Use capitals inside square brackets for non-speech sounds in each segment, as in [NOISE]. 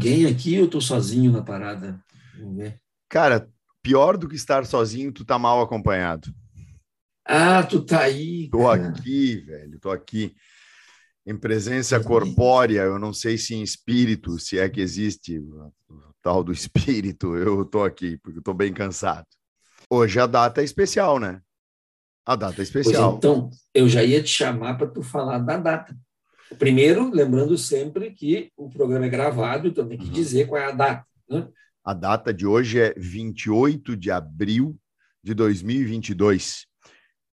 alguém aqui ou eu tô sozinho na parada? Vamos ver. Cara, pior do que estar sozinho, tu tá mal acompanhado. Ah, tu tá aí. Tô cara. aqui, velho, tô aqui. Em presença corpórea, eu não sei se em espírito, se é que existe o tal do [LAUGHS] espírito, eu tô aqui, porque eu tô bem cansado. Hoje a data é especial, né? A data é Pois especial. então, eu já ia te chamar para tu falar da data. Primeiro, lembrando sempre que o programa é gravado, então tem que Uhum. dizer qual é a data. Né? A data de hoje é 28 de abril de 2022.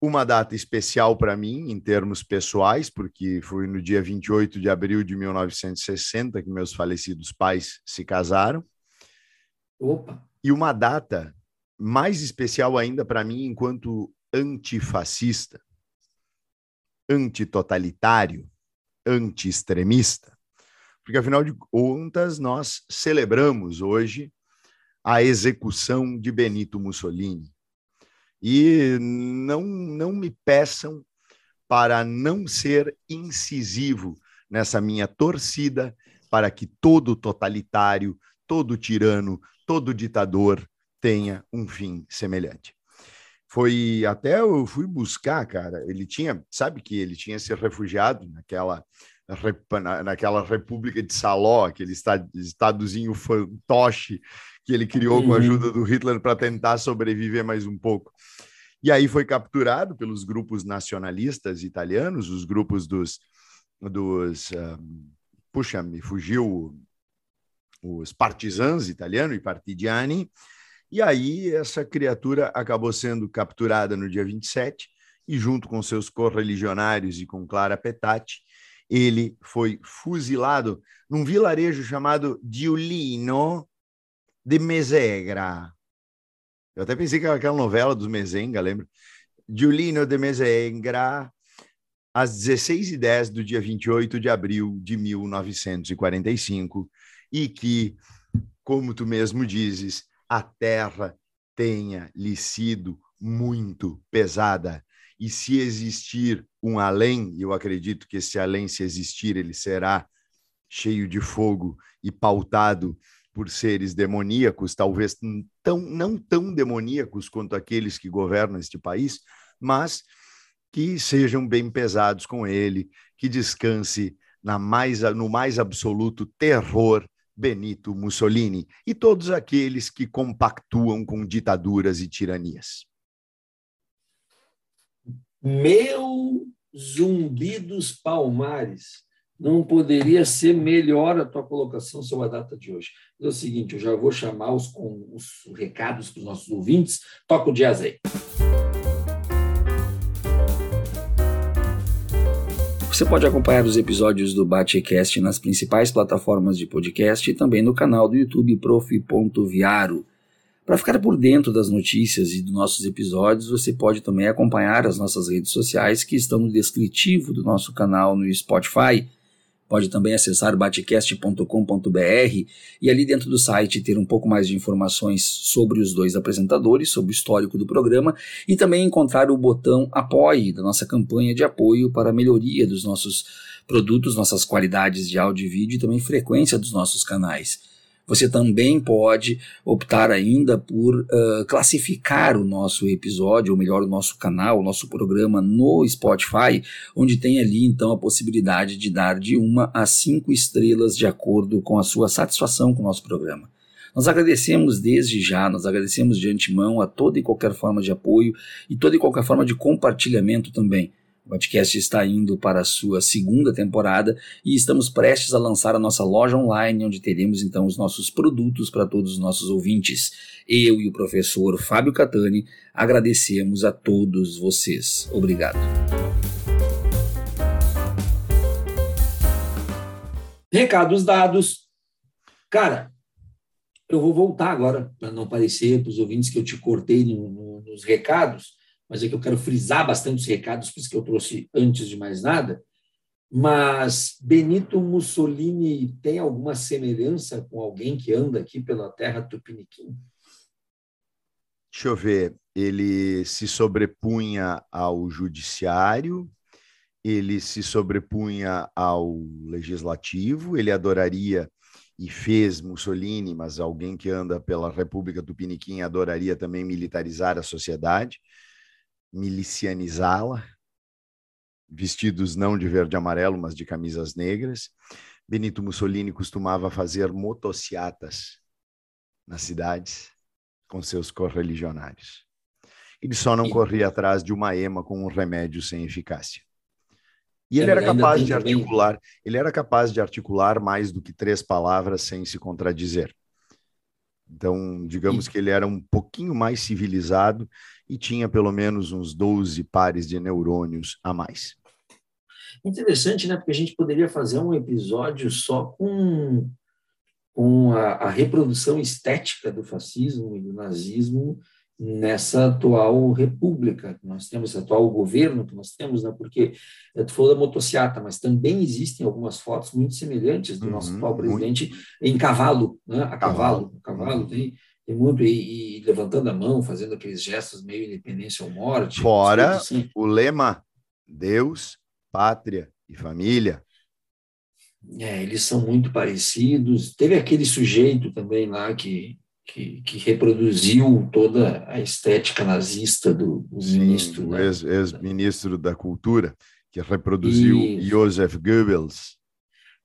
Uma data especial para mim, em termos pessoais, porque foi no dia 28 de abril de 1960 que meus falecidos pais se casaram. Opa, E uma data mais especial ainda para mim, enquanto antifascista, antitotalitário, anti-extremista. Porque, afinal de contas, nós celebramos hoje a execução de Benito Mussolini. E não, não me peçam para não ser incisivo nessa minha torcida para que todo totalitário, todo tirano, todo ditador tenha um fim semelhante. Foi até eu fui buscar, cara, ele tinha, sabe que ele tinha se refugiado naquela na- naquela República de Saló, aquele estado, estadozinho fantoche que ele criou com a Uhum. ajuda do Hitler para tentar sobreviver mais um pouco. E aí foi capturado pelos grupos nacionalistas italianos, os grupos dos, dos um, puxa, me fugiu os partisans italianos e partigiani, e aí essa criatura acabou sendo capturada no dia 27 e junto com seus correligionários e com Clara Petati, ele foi fuzilado num vilarejo chamado Giulino de Mesegra. Eu até pensei que era aquela novela dos Mezenga, lembra? Giulino de Mesegra, às 16h10 do dia 28 de abril de 1945, e que, como tu mesmo dizes, a terra tenha lhe sido muito pesada. E se existir um além, eu acredito que esse além, se existir, ele será cheio de fogo e pautado por seres demoníacos, talvez tão, não tão demoníacos quanto aqueles que governam este país, mas que sejam bem pesados com ele, que descanse na mais, no mais absoluto terror Benito Mussolini e todos aqueles que compactuam com ditaduras e tiranias. meu zumbi dos palmares. Não poderia ser melhor a tua colocação sobre a data de hoje. É o seguinte, eu já vou chamar os, os recados para os nossos ouvintes. Toca o jazz aí. Você pode acompanhar os episódios do Batecast nas principais plataformas de podcast e também no canal do YouTube prof.viaro. Para ficar por dentro das notícias e dos nossos episódios, você pode também acompanhar as nossas redes sociais que estão no descritivo do nosso canal no Spotify. Pode também acessar batecast.com.br e ali dentro do site ter um pouco mais de informações sobre os dois apresentadores, sobre o histórico do programa e também encontrar o botão apoie da nossa campanha de apoio para a melhoria dos nossos produtos, nossas qualidades de áudio e vídeo e também frequência dos nossos canais. Você também pode optar ainda por uh, classificar o nosso episódio, ou melhor, o nosso canal, o nosso programa no Spotify, onde tem ali então a possibilidade de dar de uma a cinco estrelas de acordo com a sua satisfação com o nosso programa. Nós agradecemos desde já, nós agradecemos de antemão a toda e qualquer forma de apoio e toda e qualquer forma de compartilhamento também. O podcast está indo para a sua segunda temporada e estamos prestes a lançar a nossa loja online, onde teremos então os nossos produtos para todos os nossos ouvintes. Eu e o professor Fábio Catani agradecemos a todos vocês. Obrigado. Recados dados. Cara, eu vou voltar agora, para não parecer para os ouvintes que eu te cortei no, no, nos recados mas é que eu quero frisar bastante os recados, por isso que eu trouxe antes de mais nada. Mas Benito Mussolini tem alguma semelhança com alguém que anda aqui pela terra tupiniquim? Deixa eu ver. Ele se sobrepunha ao judiciário, ele se sobrepunha ao legislativo, ele adoraria e fez Mussolini, mas alguém que anda pela República Tupiniquim adoraria também militarizar a sociedade, milicianizá-la, vestidos não de verde e amarelo, mas de camisas negras. Benito Mussolini costumava fazer motociatas nas cidades com seus correligionários. Ele só não corria atrás de uma ema com um remédio sem eficácia. E ele é, era capaz de articular, ele era capaz de articular mais do que três palavras sem se contradizer. Então, digamos e... que ele era um pouquinho mais civilizado e tinha pelo menos uns 12 pares de neurônios a mais. Interessante, né? Porque a gente poderia fazer um episódio só com, com a, a reprodução estética do fascismo e do nazismo nessa atual república que nós temos, atual governo que nós temos, né? porque eh, tu falou da motociata, mas também existem algumas fotos muito semelhantes do uhum, nosso atual presidente muito. em cavalo, né? a cavalo, a cavalo uhum. tem, tem muito, e, e, levantando a mão, fazendo aqueles gestos meio independência ou morte. Fora assim. o lema Deus, pátria e família. É, eles são muito parecidos. Teve aquele sujeito também lá que que, que, reproduziu toda a estética nazista do, do Sim, ministro. O né? ex-ministro da Cultura, que reproduziu Isso. Joseph Goebbels.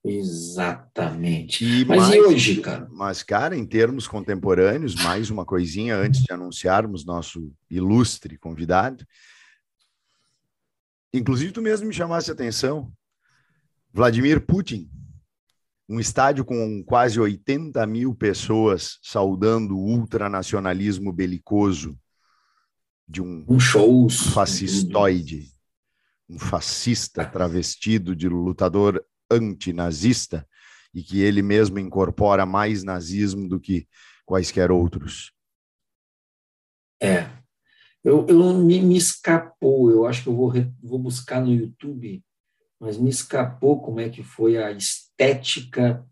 Exatamente. E mas mais, e hoje, cara? Mas, cara, em termos contemporâneos, mais uma coisinha antes de anunciarmos nosso ilustre convidado. Inclusive, tu mesmo me chamasse a atenção. Vladimir Putin um estádio com quase 80 mil pessoas saudando o ultranacionalismo belicoso de um, um show fascistoide, um fascista travestido de lutador antinazista e que ele mesmo incorpora mais nazismo do que quaisquer outros. É, eu, eu me, me escapou, eu acho que eu vou, vou buscar no YouTube mas me escapou como é que foi a estética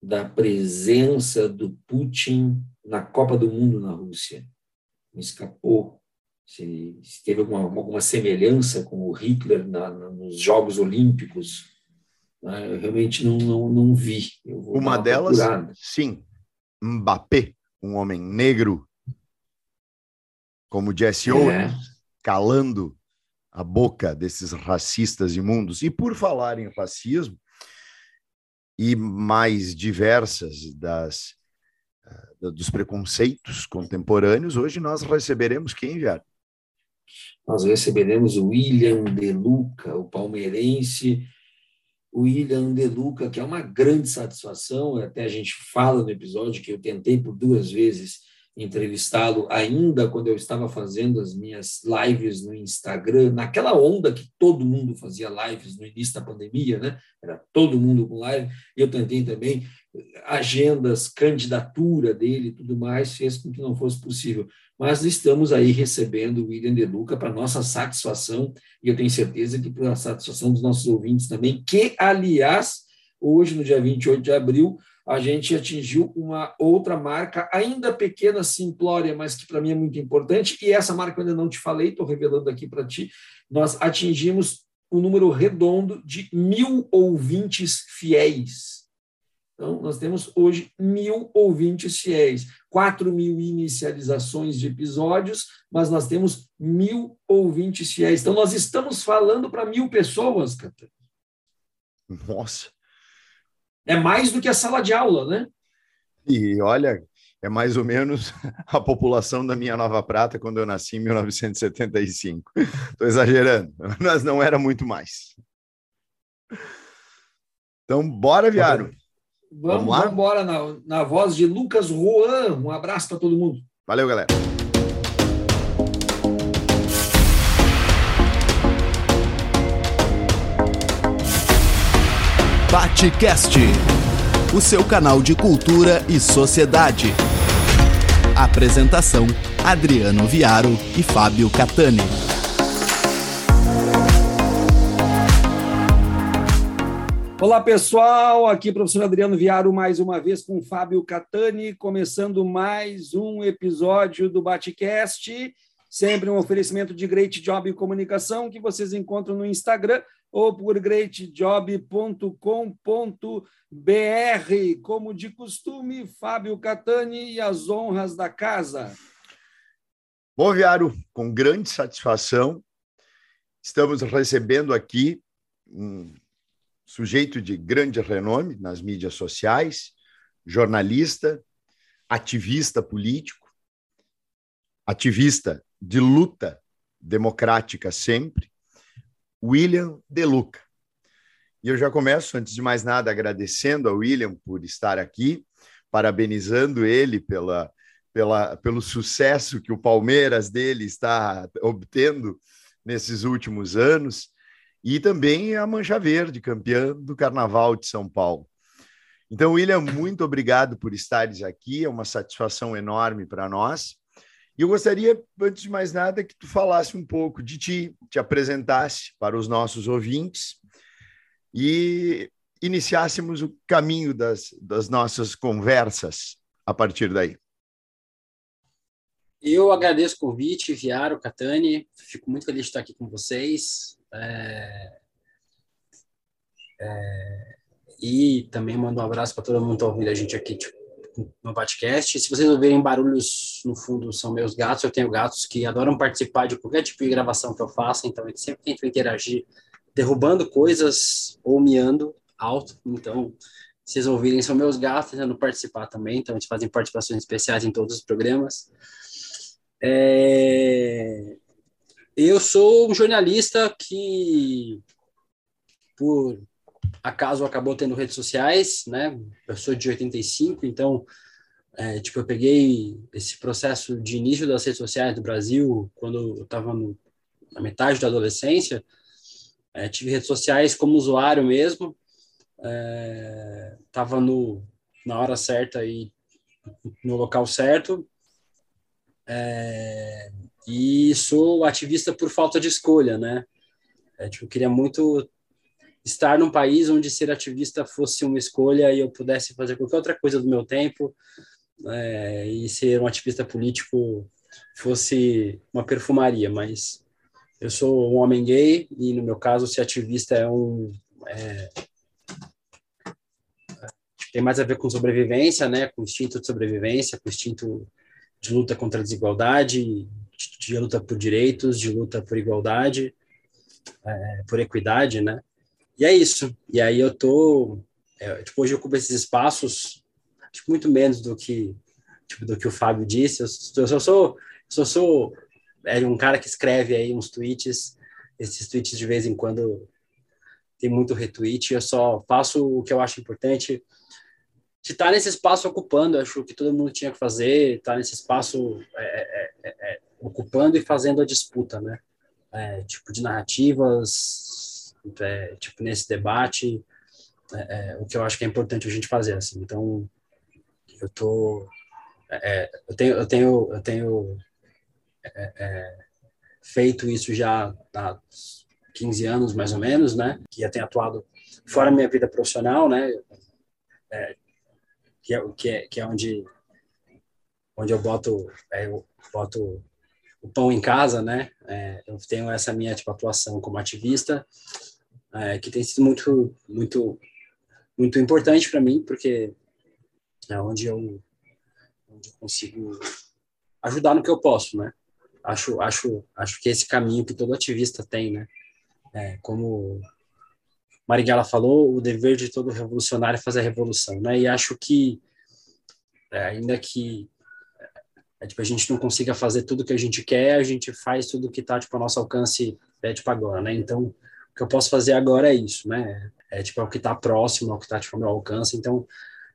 da presença do Putin na Copa do Mundo na Rússia. Me escapou se, se teve alguma, alguma semelhança com o Hitler na, na, nos Jogos Olímpicos. Né? Eu realmente não, não, não vi. uma delas, procurada. sim, Mbappé, um homem negro, como Jesse é. Owens, calando a boca desses racistas imundos. E por falar em racismo e mais diversas das uh, dos preconceitos contemporâneos, hoje nós receberemos quem, Viar? Nós receberemos o William De Luca, o palmeirense William De Luca, que é uma grande satisfação, até a gente fala no episódio que eu tentei por duas vezes entrevistá-lo ainda quando eu estava fazendo as minhas lives no Instagram, naquela onda que todo mundo fazia lives no início da pandemia, né? Era todo mundo com live. Eu tentei também agendas, candidatura dele, tudo mais, fez com que não fosse possível. Mas estamos aí recebendo o William De Luca para nossa satisfação e eu tenho certeza que para a satisfação dos nossos ouvintes também, que aliás, hoje no dia 28 de abril a gente atingiu uma outra marca, ainda pequena, simplória, mas que para mim é muito importante, e essa marca eu ainda não te falei, estou revelando aqui para ti. Nós atingimos o um número redondo de mil ouvintes fiéis. Então, nós temos hoje mil ouvintes fiéis, quatro mil inicializações de episódios, mas nós temos mil ouvintes fiéis. Então, nós estamos falando para mil pessoas, Catarina. Nossa! É mais do que a sala de aula, né? E olha, é mais ou menos a população da minha Nova Prata quando eu nasci em 1975. Estou exagerando, mas não era muito mais. Então, bora, Viário. Vamos, vamos embora na, na voz de Lucas Juan. Um abraço para todo mundo. Valeu, galera. Batecast, o seu canal de cultura e sociedade. Apresentação: Adriano Viaro e Fábio Catani. Olá pessoal, aqui professor Adriano Viaro mais uma vez com Fábio Catani, começando mais um episódio do Batecast, sempre um oferecimento de Great Job Comunicação que vocês encontram no Instagram ou por greatjob.com.br. Como de costume, Fábio Catani e as honras da casa. Bom, Viário, com grande satisfação, estamos recebendo aqui um sujeito de grande renome nas mídias sociais, jornalista, ativista político, ativista de luta democrática sempre, William De Luca. E eu já começo, antes de mais nada, agradecendo ao William por estar aqui, parabenizando ele pela, pela, pelo sucesso que o Palmeiras dele está obtendo nesses últimos anos, e também a Mancha Verde, campeã do Carnaval de São Paulo. Então, William, muito obrigado por estares aqui, é uma satisfação enorme para nós. E eu gostaria, antes de mais nada, que tu falasse um pouco de ti, te apresentasse para os nossos ouvintes e iniciássemos o caminho das, das nossas conversas a partir daí. Eu agradeço o convite, Viaro, Catani, fico muito feliz de estar aqui com vocês. É... É... E também mando um abraço para todo mundo que está ouvindo a gente aqui tipo, no podcast. Se vocês ouvirem barulhos no fundo, são meus gatos. Eu tenho gatos que adoram participar de qualquer tipo de gravação que eu faça, então eles sempre tentam interagir, derrubando coisas ou miando alto. Então, se vocês ouvirem, são meus gatos tentando participar também. Então, eles fazem participações especiais em todos os programas. É... Eu sou um jornalista que, por acaso acabou tendo redes sociais, né? Eu sou de 85, então, é, tipo, eu peguei esse processo de início das redes sociais do Brasil quando eu estava na metade da adolescência. É, tive redes sociais como usuário mesmo, estava é, no na hora certa e no local certo. É, e sou ativista por falta de escolha, né? É, tipo, eu queria muito estar num país onde ser ativista fosse uma escolha e eu pudesse fazer qualquer outra coisa do meu tempo é, e ser um ativista político fosse uma perfumaria, mas eu sou um homem gay e no meu caso ser ativista é um é, tem mais a ver com sobrevivência, né, com instinto de sobrevivência, com instinto de luta contra a desigualdade, de, luta por direitos, de luta por igualdade, é, por equidade, né? E é isso. E aí eu tô. É, tipo, hoje eu ocupo esses espaços, tipo, muito menos do que, tipo, do que o Fábio disse. Eu, eu só sou. Só sou é, um cara que escreve aí uns tweets. Esses tweets de vez em quando tem muito retweet. Eu só faço o que eu acho importante. De estar nesse espaço ocupando, acho que todo mundo tinha que fazer, estar nesse espaço é, é, é, é ocupando e fazendo a disputa, né? tipo, de narrativas, é, tipo, nesse debate, é, é, o que eu acho que é importante a gente fazer, assim. Então, eu tô... É, é, eu tenho, eu tenho, eu tenho é, feito isso já há 15 anos, mais ou menos, né? Que eu tenho atuado fora minha vida profissional, né? que, é, que, é, que é onde onde eu boto, eu boto o pão em casa, né? É, eu tenho essa minha tipo, atuação como ativista é, que tem sido muito, muito, muito importante para mim, porque é onde eu, onde eu consigo ajudar no que eu posso, né? Acho, acho, acho que esse caminho que todo ativista tem, né? É, como Marighella falou, o dever de todo revolucionário é fazer a revolução, né? E acho que é, ainda que é, tipo, a gente não consiga fazer tudo que a gente quer, a gente faz tudo que está tipo, ao nosso alcance é, tipo, agora, né? Então, o que eu posso fazer agora é isso, né? É tipo é o que está próximo, é o que está tipo, ao meu alcance. Então,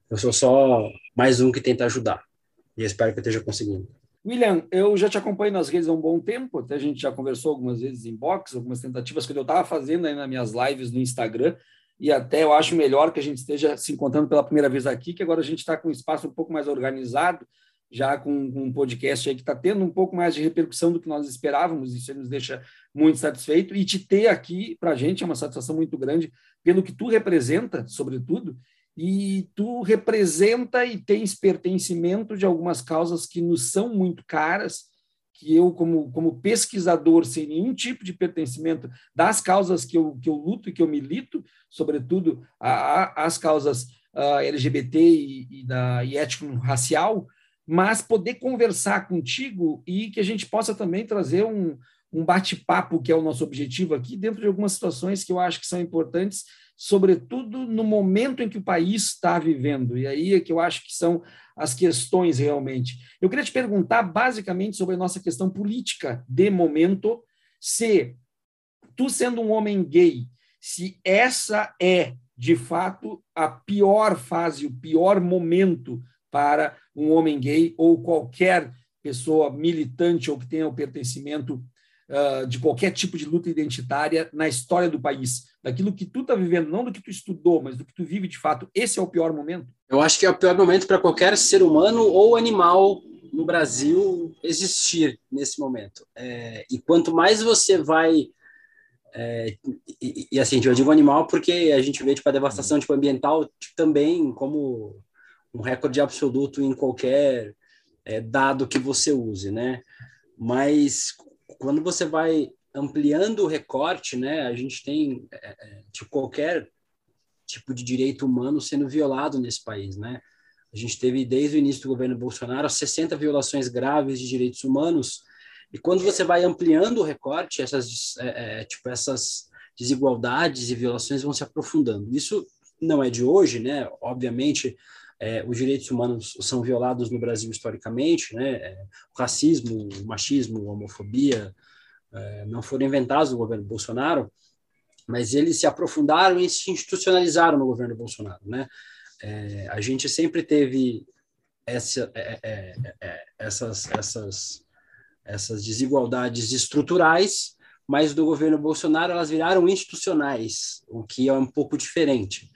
eu sou só mais um que tenta ajudar. E espero que eu esteja conseguindo. William, eu já te acompanho nas redes há um bom tempo, até a gente já conversou algumas vezes em box, algumas tentativas que eu estava fazendo aí nas minhas lives no Instagram, e até eu acho melhor que a gente esteja se encontrando pela primeira vez aqui, que agora a gente está com um espaço um pouco mais organizado, já com, com um podcast aí que está tendo um pouco mais de repercussão do que nós esperávamos, isso nos deixa muito satisfeito, e te ter aqui para a gente é uma satisfação muito grande pelo que tu representa, sobretudo, e tu representa e tens pertencimento de algumas causas que nos são muito caras, que eu, como, como pesquisador, sem nenhum tipo de pertencimento das causas que eu, que eu luto e que eu milito, sobretudo a, a, as causas uh, LGBT e, e, da, e étnico-racial, mas poder conversar contigo e que a gente possa também trazer um, um bate-papo, que é o nosso objetivo aqui, dentro de algumas situações que eu acho que são importantes, sobretudo no momento em que o país está vivendo. E aí é que eu acho que são as questões realmente. Eu queria te perguntar basicamente sobre a nossa questão política de momento, se tu sendo um homem gay, se essa é de fato a pior fase, o pior momento para um homem gay ou qualquer pessoa militante ou que tenha o pertencimento uh, de qualquer tipo de luta identitária na história do país, daquilo que tu está vivendo, não do que tu estudou, mas do que tu vive de fato, esse é o pior momento? Eu acho que é o pior momento para qualquer ser humano ou animal no Brasil existir nesse momento. É, e quanto mais você vai é, e, e, assim, eu digo animal porque a gente vê tipo, a devastação tipo, ambiental tipo, também como um recorde absoluto em qualquer é, dado que você use, né? Mas quando você vai ampliando o recorte, né, a gente tem é, é, tipo, qualquer tipo de direito humano sendo violado nesse país, né? A gente teve desde o início do governo Bolsonaro 60 violações graves de direitos humanos e quando você vai ampliando o recorte, essas é, é, tipo essas desigualdades e violações vão se aprofundando. Isso não é de hoje, né? Obviamente, é, os direitos humanos são violados no Brasil historicamente, né? É, o racismo, o machismo, a homofobia é, não foram inventados no governo Bolsonaro, mas eles se aprofundaram e se institucionalizaram no governo Bolsonaro, né? É, a gente sempre teve essa, é, é, essas, essas, essas desigualdades estruturais, mas do governo Bolsonaro elas viraram institucionais, o que é um pouco diferente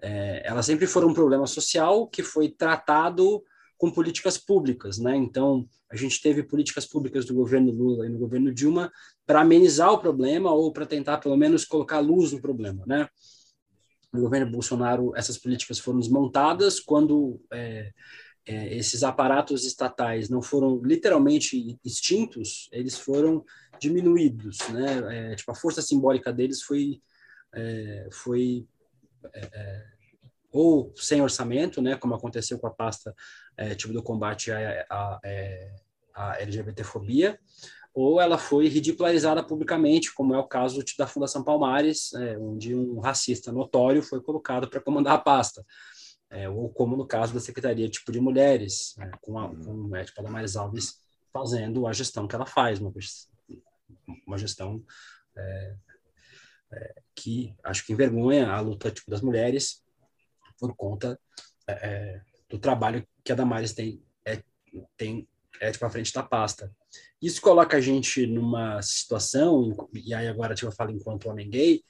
é, elas sempre foram um problema social que foi tratado com políticas públicas, né? Então, a gente teve políticas públicas do governo Lula e no governo Dilma para amenizar o problema ou para tentar, pelo menos, colocar luz no problema, né? No governo Bolsonaro, essas políticas foram desmontadas quando é, é, esses aparatos estatais não foram literalmente extintos, eles foram diminuídos, né? É, tipo, a força simbólica deles foi, é, foi é, ou sem orçamento, né, como aconteceu com a pasta é, tipo do combate à, à, é, à LGBTfobia, ou ela foi ridicularizada publicamente, como é o caso da Fundação Palmares, é, onde um racista notório foi colocado para comandar a pasta. É, ou como no caso da Secretaria tipo de Mulheres, né, com, a, com a tipo, Alves fazendo a gestão que ela faz, uma, uma gestão é, é, que acho que envergonha a luta tipo, das mulheres por conta é, é, do trabalho que a Damares tem, é, tem é, tipo, à frente da pasta. Isso coloca a gente numa situação, e aí agora tipo, eu falo enquanto homem gay,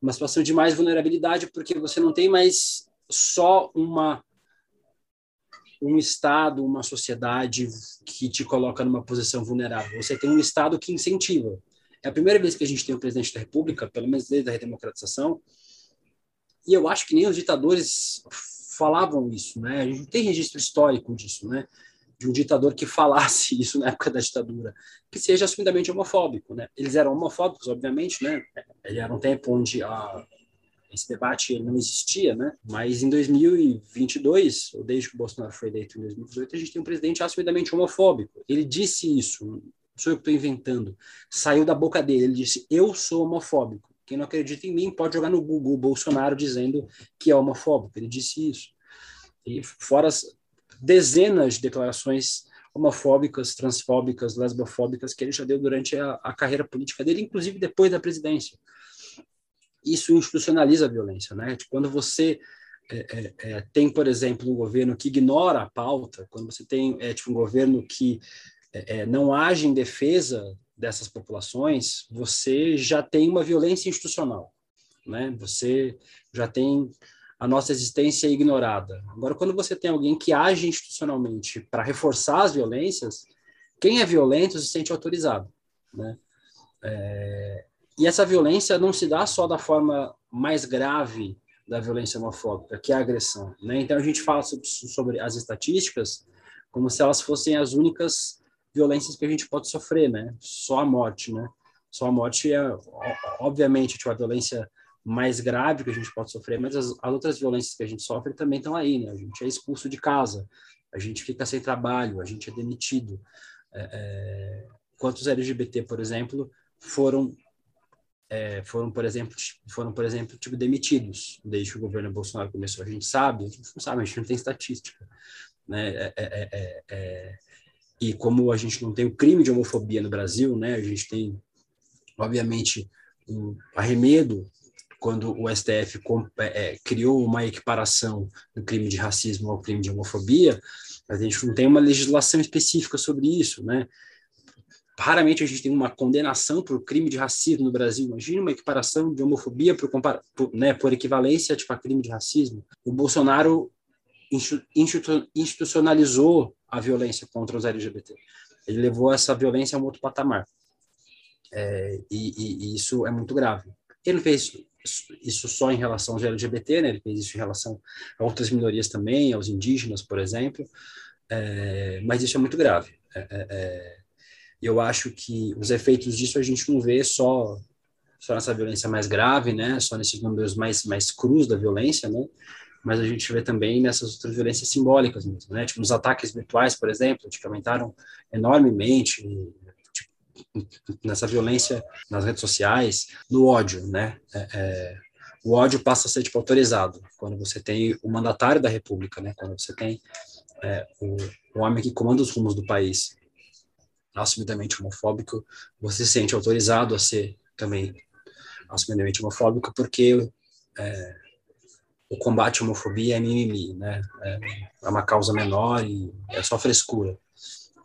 uma situação de mais vulnerabilidade, porque você não tem mais só uma um Estado, uma sociedade que te coloca numa posição vulnerável. Você tem um Estado que incentiva. É a primeira vez que a gente tem o presidente da República, pelo menos desde a redemocratização, e eu acho que nem os ditadores falavam isso, né? A gente não tem registro histórico disso, né? De um ditador que falasse [LAUGHS] isso na época da ditadura, que seja assumidamente homofóbico, né? Eles eram homofóbicos, obviamente, né? Ele era um tempo onde a, esse debate não existia, né? Mas em 2022, ou desde que o Bolsonaro foi eleito em 2018, a gente tem um presidente assumidamente homofóbico. Ele disse isso sou eu que estou inventando. Saiu da boca dele. Ele disse: Eu sou homofóbico. Quem não acredita em mim pode jogar no Google Bolsonaro dizendo que é homofóbico. Ele disse isso. E fora as dezenas de declarações homofóbicas, transfóbicas, lesbofóbicas que ele já deu durante a, a carreira política dele, inclusive depois da presidência. Isso institucionaliza a violência, né? Quando você é, é, é, tem, por exemplo, um governo que ignora a pauta, quando você tem é, tipo, um governo que é, é, não age em defesa dessas populações, você já tem uma violência institucional, né? Você já tem a nossa existência ignorada. Agora, quando você tem alguém que age institucionalmente para reforçar as violências, quem é violento se sente autorizado, né? É, e essa violência não se dá só da forma mais grave da violência homofóbica, que é a agressão, né? Então a gente fala sobre, sobre as estatísticas como se elas fossem as únicas violências que a gente pode sofrer, né? Só a morte, né? Só a morte é, obviamente, tipo, a violência mais grave que a gente pode sofrer, mas as, as outras violências que a gente sofre também estão aí, né? A gente é expulso de casa, a gente fica sem trabalho, a gente é demitido. É, é, quantos LGBT, por exemplo, foram é, foram, por exemplo, foram, por exemplo, tipo, demitidos desde que o governo Bolsonaro começou. A gente sabe, a gente não sabe, a gente não tem estatística. Né? É, é, é, é e como a gente não tem o crime de homofobia no Brasil, né? a gente tem, obviamente, um arremedo quando o STF é, criou uma equiparação do crime de racismo ao crime de homofobia, a gente não tem uma legislação específica sobre isso, né? raramente a gente tem uma condenação por crime de racismo no Brasil. Imagina uma equiparação de homofobia por, por, né, por equivalência tipo, a crime de racismo. O Bolsonaro institucionalizou a violência contra os LGBT. Ele levou essa violência a um outro patamar. É, e, e, isso é muito grave. Ele fez isso só em relação aos LGBT, né? ele fez isso em relação a outras minorias também, aos indígenas, por exemplo, é, mas isso é muito grave. É, é, é eu acho que os efeitos disso a gente não vê só só nessa violência mais grave, né? Só nesses números mais mais crus da violência, né? Mas a gente vê também nessas outras violências simbólicas mesmo, né? Tipo, nos ataques virtuais, por exemplo, que aumentaram enormemente tipo, nessa violência nas redes sociais, no ódio, né? É, é, o ódio passa a ser tipo autorizado quando você tem o mandatário da República, né? Quando você tem é, o, o homem que comanda os rumos do país assumidamente homofóbico, você se sente autorizado a ser também assumidamente homofóbico, porque é, o combate à homofobia é mimimi, né? É, é uma causa menor e é só frescura.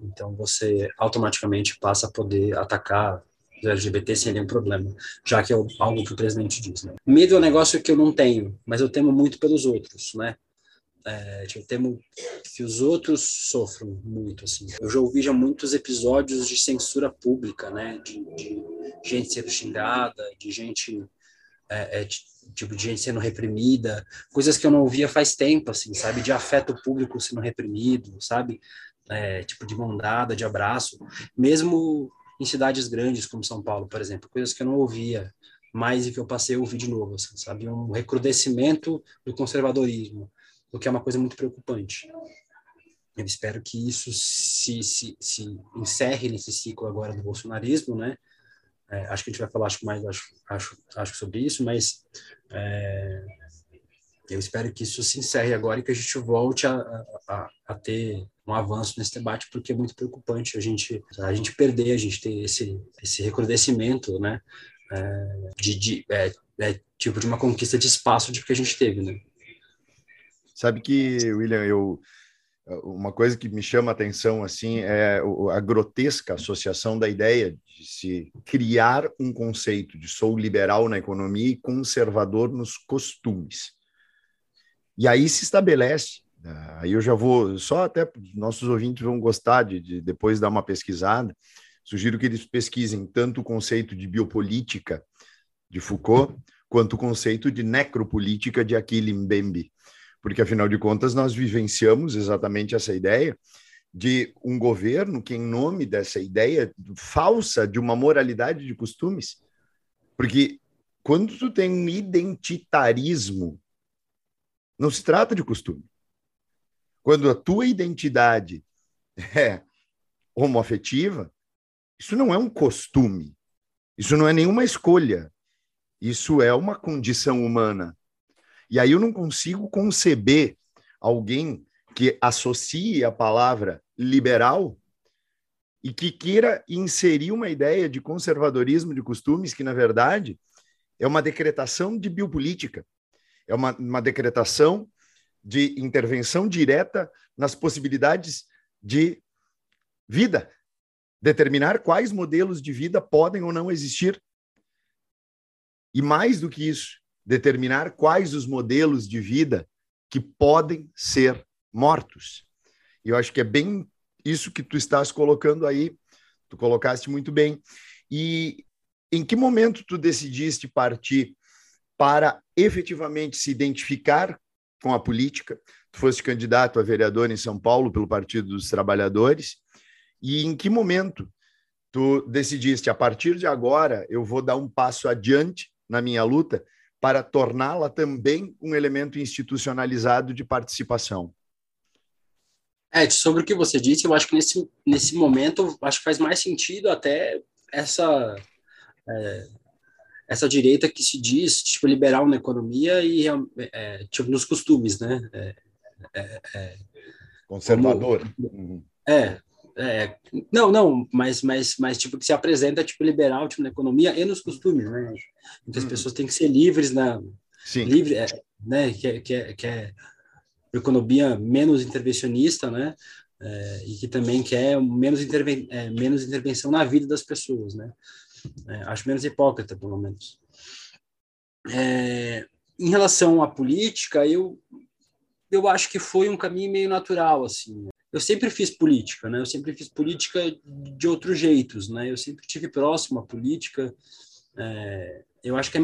Então você automaticamente passa a poder atacar os LGBT sem nenhum problema, já que é algo que o presidente diz. Né? Medo é um negócio que eu não tenho, mas eu temo muito pelos outros, né? é, eu temo que os outros sofram muito, assim. Eu já ouvi já muitos episódios de censura pública, né, de, de gente sendo xingada, de gente, é, é, tipo, de gente sendo reprimida, coisas que eu não ouvia faz tempo, assim, sabe, de afeto público sendo reprimido, sabe, é, tipo, de mão dada, de abraço, mesmo em cidades grandes como São Paulo, por exemplo, coisas que eu não ouvia mais e que eu passei a ouvir de novo, assim, sabe, um recrudescimento do conservadorismo, o que é uma coisa muito preocupante. Eu espero que isso se, se, se encerre nesse ciclo agora do bolsonarismo, né? É, acho que a gente vai falar acho, mais acho, acho, acho sobre isso, mas é, eu espero que isso se encerre agora e que a gente volte a, a, a, ter um avanço nesse debate, porque é muito preocupante a gente, a gente perder, a gente ter esse, esse recrudescimento, né? É, de, de é, é, tipo de uma conquista de espaço de que a gente teve, né? Sabe que, William, eu uma coisa que me chama a atenção assim é a grotesca associação da ideia de se criar um conceito de sou liberal na economia e conservador nos costumes. E aí se estabelece, né, aí eu já vou, só até nossos ouvintes vão gostar de, de depois dar uma pesquisada, sugiro que eles pesquisem tanto o conceito de biopolítica de Foucault, quanto o conceito de necropolítica de Achille Mbembe porque afinal de contas nós vivenciamos exatamente essa ideia de um governo que, em nome dessa ideia falsa de uma moralidade de costumes, porque quando tu tem um identitarismo, não se trata de costume. Quando a tua identidade [LAUGHS] é homoafetiva, isso não é um costume, isso não é nenhuma escolha, isso é uma condição humana. E aí eu não consigo conceber alguém que associe a palavra liberal e que queira inserir uma ideia de conservadorismo de costumes que, na verdade, é uma decretação de biopolítica, é uma, uma decretação de intervenção direta nas possibilidades de vida, determinar quais modelos de vida podem ou não existir. E mais do que isso, determinar quais os modelos de vida que podem ser mortos. E eu acho que é bem isso que tu estás colocando aí, tu colocaste muito bem. E em que momento tu decidiste partir para efetivamente se identificar com a política? Tu foste candidato a vereador em São Paulo pelo Partido dos Trabalhadores E em que momento tu decidiste, a partir de agora, eu vou dar um passo adiante na minha luta para torná-la também um elemento institucionalizado de participação? É, sobre o que você disse, eu acho que nesse, nesse momento, acho que faz mais sentido até essa é, essa direita que se diz tipo liberal na economia e é, tipo nos costumes, né? É, é, é Conservador. Como, é, é, não, não, mas, mas, mas tipo que se apresenta tipo liberal tipo na economia e nos costumes, né? Então as uhum. pessoas têm que ser livres na Sim. livre, é, né? Que, que, que é economia menos intervencionista, né? É, e que também quer menos, interven é, menos intervenção na vida das pessoas, né? É, acho menos hipócrita, pelo menos. É, em relação à política, eu eu acho que foi um caminho meio natural, assim. Eu sempre fiz política, né? Eu sempre fiz política de outros jeitos, né? Eu sempre tive próximo à política. É, eu acho que a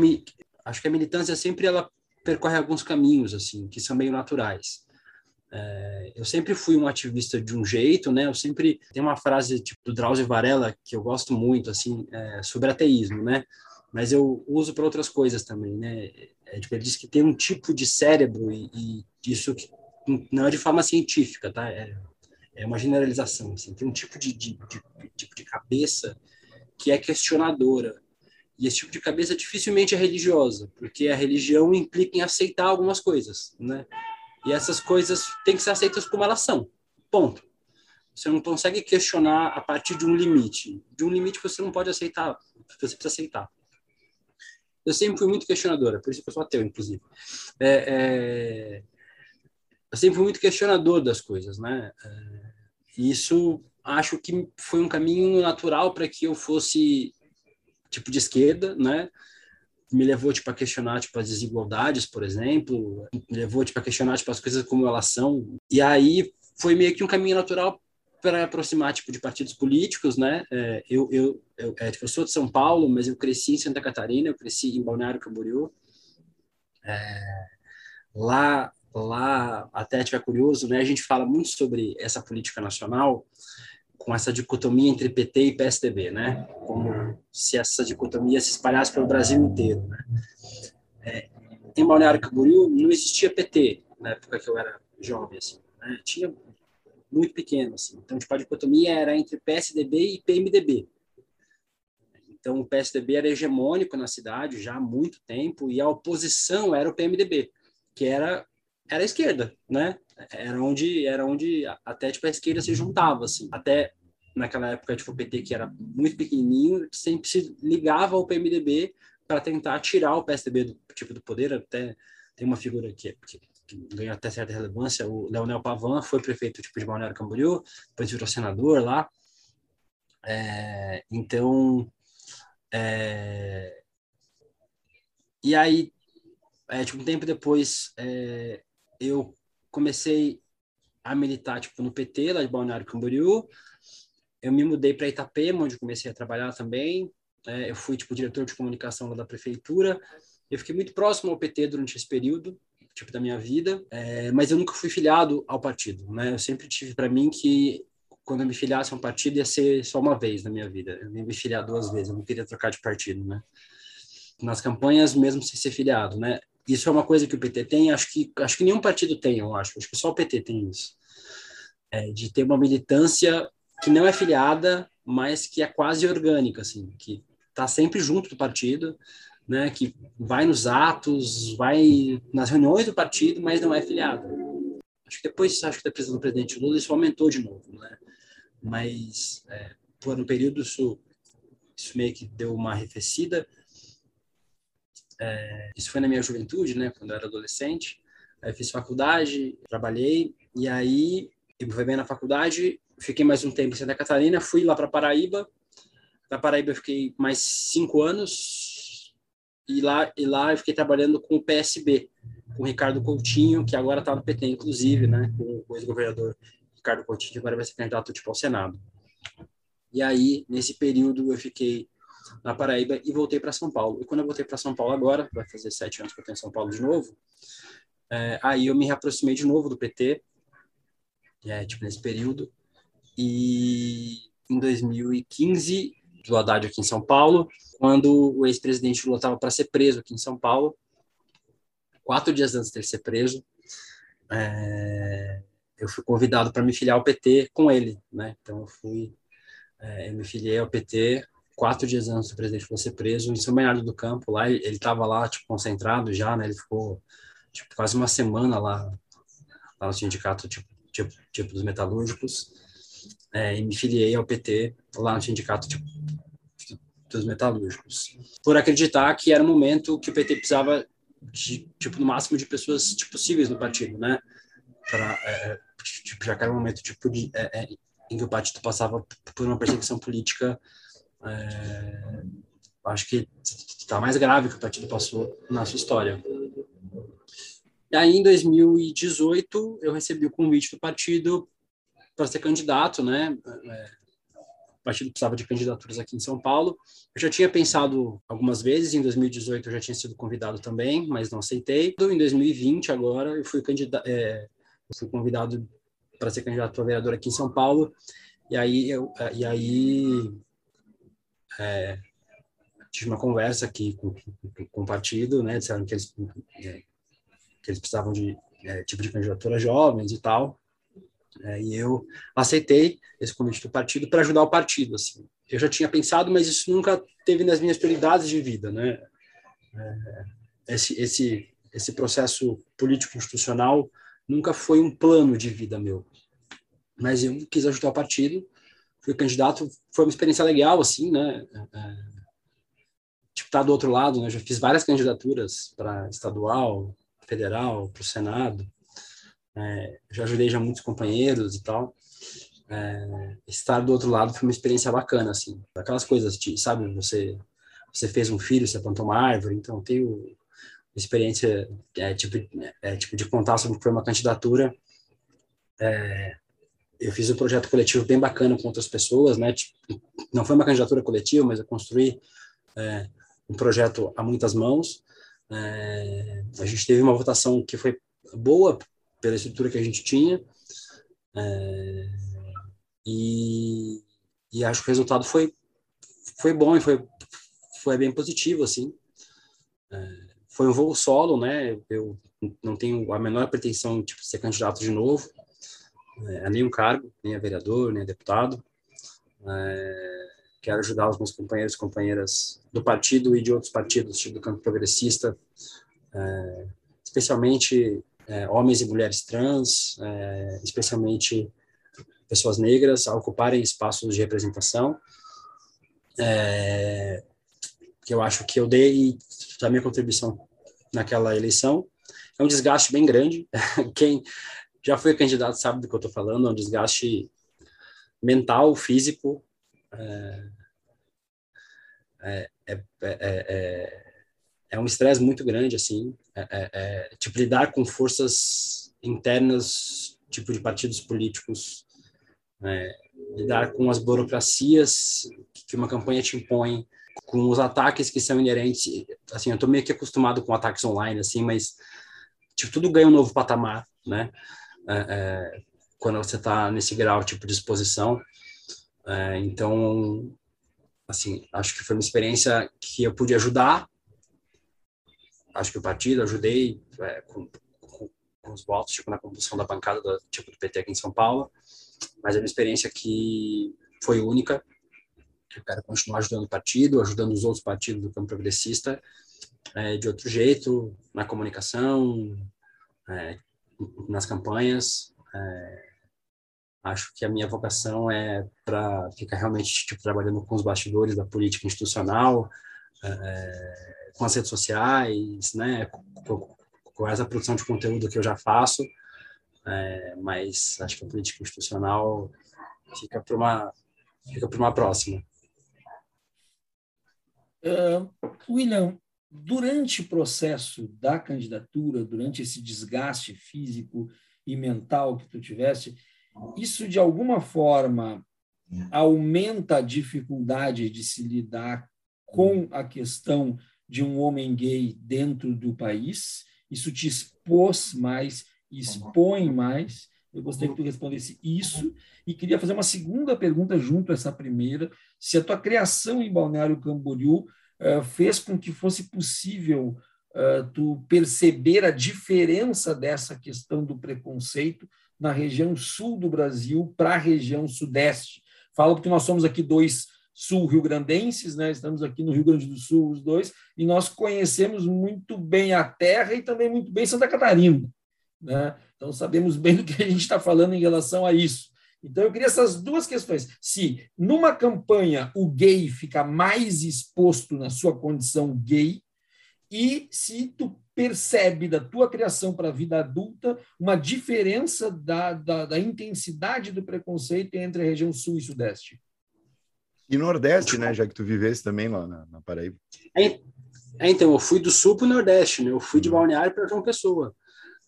acho que a militância sempre ela percorre alguns caminhos assim que são meio naturais. É, eu sempre fui um ativista de um jeito, né? Eu sempre tem uma frase tipo do Drauzio Varela que eu gosto muito, assim, é, sobre ateísmo, né? Mas eu uso para outras coisas também, né? É, tipo, ele diz que tem um tipo de cérebro e, e isso não é de forma científica, tá? É, é uma generalização, assim. Tem um tipo de, de, de, tipo de cabeça que é questionadora. E esse tipo de cabeça dificilmente é religiosa, porque a religião implica em aceitar algumas coisas, né? E essas coisas têm que ser aceitas como elas são. Ponto. Você não consegue questionar a partir de um limite. De um limite você não pode aceitar, você precisa aceitar. Eu sempre fui muito questionadora, por isso que eu sou ateu, inclusive. É, é... Eu sempre fui muito questionador das coisas, né? É... Isso acho que foi um caminho natural para que eu fosse tipo de esquerda, né? me levou tipo a questionar tipo as desigualdades, por exemplo, me levou tipo a questionar tipo as coisas como elas são. E aí foi meio que um caminho natural para aproximar tipo de partidos políticos, né? É, eu eu eu, é, tipo, eu, sou de São Paulo, mas eu cresci em Santa Catarina, eu cresci em Balneário Camboriú. É, lá lá até tiver curioso, né? A gente fala muito sobre essa política nacional com essa dicotomia entre PT e PSDB, né? Como se essa dicotomia se espalhasse pelo Brasil inteiro, né? É, em Balneário Camboriú não existia PT na época que eu era jovem, assim, né? Tinha muito pequeno, assim. Então, tipo, a dicotomia era entre PSDB e PMDB. Então, o PSDB era hegemônico na cidade já há muito tempo e a oposição era o PMDB, que era era a esquerda, né? Era onde era onde até tipo a esquerda se juntava assim. Até naquela época tipo o PT que era muito pequenininho, sempre se ligava ao PMDB para tentar tirar o PSDB do tipo do poder, até tem uma figura que, que ganhou até certa relevância, o Leonel Pavan foi prefeito tipo de Balneário Camboriú, depois virou senador lá. É, então, é, e aí, é, tipo, um tempo depois, é, eu comecei a militar tipo no PT lá de Balneário Camboriú. Eu me mudei para Itapema, onde comecei a trabalhar também. É, eu fui tipo diretor de comunicação lá da prefeitura. Eu fiquei muito próximo ao PT durante esse período, tipo da minha vida, é, mas eu nunca fui filiado ao partido, né? Eu sempre tive para mim que quando eu me filiasse a um partido ia ser só uma vez na minha vida. Eu nem me filiar duas vezes, eu não queria trocar de partido, né? Nas campanhas mesmo sem ser filiado, né? Isso é uma coisa que o PT tem, acho que, acho que nenhum partido tem, eu acho. Acho que só o PT tem isso. É, de ter uma militância que não é filiada, mas que é quase orgânica, assim, que está sempre junto do partido, né, que vai nos atos, vai nas reuniões do partido, mas não é filiado. Acho que depois, acho que da do presidente Lula, isso aumentou de novo, né? Mas, é, por um período, isso, isso meio que deu uma arrefecida, é, isso foi na minha juventude, né, quando eu era adolescente. Aí fiz faculdade, trabalhei, e aí eu me bem na faculdade, fiquei mais um tempo em Santa Catarina, fui lá para Paraíba. Na Paraíba eu fiquei mais cinco anos, e lá, e lá eu fiquei trabalhando com o PSB, com o Ricardo Coutinho, que agora está no PT, inclusive, né, com o ex-governador Ricardo Coutinho, que agora vai ser candidato tipo, ao Senado. E aí, nesse período, eu fiquei na Paraíba e voltei para São Paulo. E quando eu voltei para São Paulo agora, vai fazer sete anos que eu estou em São Paulo de novo, é, aí eu me reaproximei de novo do PT, é, tipo, nesse período, e em 2015, do Haddad aqui em São Paulo, quando o ex-presidente Lula estava para ser preso aqui em São Paulo, quatro dias antes dele ser preso, é, eu fui convidado para me filiar ao PT com ele, né? Então eu fui, é, eu me filiei ao PT quatro dias antes do presidente ser preso em São Bernardo do Campo. Lá ele estava lá tipo concentrado já, né? Ele ficou tipo, quase uma semana lá, lá no sindicato tipo, tipo, tipo dos metalúrgicos é, e me filiei ao PT lá no sindicato tipo, dos metalúrgicos, por acreditar que era um momento que o PT precisava de, tipo, no máximo de pessoas tipo, possíveis no partido, né? É, é tipo, já que era um momento tipo, de, é, é, em que o partido passava por uma perseguição política, é, acho que está mais grave que o partido passou na sua história. E aí, em 2018, eu recebi o convite do partido para ser candidato, né? É, o partido precisava de candidaturas aqui em São Paulo. Eu já tinha pensado algumas vezes, em 2018 eu já tinha sido convidado também, mas não aceitei. Em 2020, agora, eu fui, candida é, eu fui convidado para ser candidato a vereador aqui em São Paulo, e aí, eu, é, e aí é, tive uma conversa aqui com, com, o partido, né, disseram que eles, é, que eles precisavam de é, tipo de candidatura jovens e tal, é, e eu aceitei esse convite do partido para ajudar o partido. Assim. Eu já tinha pensado, mas isso nunca teve nas minhas prioridades de vida. Né? É, esse, esse, esse processo político-institucional nunca foi um plano de vida meu. Mas eu quis ajudar o partido, fui candidato, foi uma experiência legal, assim, né? É, tipo, tá do outro lado, né? Já fiz várias candidaturas para estadual, federal, para o Senado. É, já ajudei já muitos companheiros e tal. É, estar do outro lado foi uma experiência bacana, assim. Aquelas coisas, de, sabe, você você fez um filho, você plantou uma árvore, então tenho experiência é, tipo, é, tipo de contar sobre o foi uma candidatura. É, eu fiz um projeto coletivo bem bacana com outras pessoas, né? Tipo, não foi uma candidatura coletiva, mas eu construí é, um projeto a muitas mãos. É, a gente teve uma votação que foi boa pela estrutura que a gente tinha. É, e, e acho que o resultado foi, foi bom e foi, foi bem positivo, assim. É, foi um voo solo, né? Eu não tenho a menor pretensão de ser candidato de novo é, a nenhum cargo, nem a vereador, nem a deputado. É, quero ajudar os meus companheiros e companheiras do partido e de outros partidos, tipo do campo progressista, é, especialmente é, homens e mulheres trans, é, especialmente pessoas negras, a ocuparem espaços de representação. Que eu acho que eu dei a minha contribuição naquela eleição. É um desgaste bem grande. [LAUGHS] Quem já foi candidato sabe do que eu estou falando. É um desgaste mental, físico. É, é, é, é é um estresse muito grande, assim, é, é, é, tipo, lidar com forças internas, tipo, de partidos políticos, é, lidar com as burocracias que uma campanha te impõe, com os ataques que são inerentes, assim, eu tô meio que acostumado com ataques online, assim, mas, tipo, tudo ganha um novo patamar, né, é, é, quando você está nesse grau, tipo, de exposição, então, assim, acho que foi uma experiência que eu pude ajudar. Acho que o partido, ajudei é, com, com, com, os votos, tipo, na composição da bancada do, tipo, do PT aqui em São Paulo, mas é uma experiência que foi única, eu quero continuar ajudando o partido, ajudando os outros partidos do campo progressista, é, de outro jeito, na comunicação, é, nas campanhas, é, acho que a minha vocação é para ficar realmente tipo, trabalhando com os bastidores da política institucional, é, com as redes sociais, né, com, com, essa produção de conteúdo que eu já faço, é, mas acho que a política institucional fica para uma fica para uma próxima. Uh, William, durante o processo da candidatura, durante esse desgaste físico e mental que tu tivesse, isso de alguma forma aumenta a dificuldade de se lidar com a questão de um homem gay dentro do país, isso te expôs mais, expõe mais? Eu gostaria que tu respondesse isso. E queria fazer uma segunda pergunta junto a essa primeira, se a tua criação em Balneário Camboriú fez com que fosse possível uh, tu perceber a diferença dessa questão do preconceito na região sul do Brasil para a região sudeste. Falo porque nós somos aqui dois sul-rio-grandenses, né? estamos aqui no Rio Grande do Sul, os dois, e nós conhecemos muito bem a terra e também muito bem Santa Catarina. Né? Então, sabemos bem do que a gente está falando em relação a isso. Então, eu queria essas duas questões. Se numa campanha o gay fica mais exposto na sua condição gay, e se tu percebe da tua criação para a vida adulta uma diferença da, da, da, intensidade do preconceito entre a região sul e sudeste. E nordeste, né? Já que tu vivesse também lá na, na Paraíba. É, é, então, eu fui do sul para o nordeste, né? Eu fui de uhum. Balneário para João Pessoa.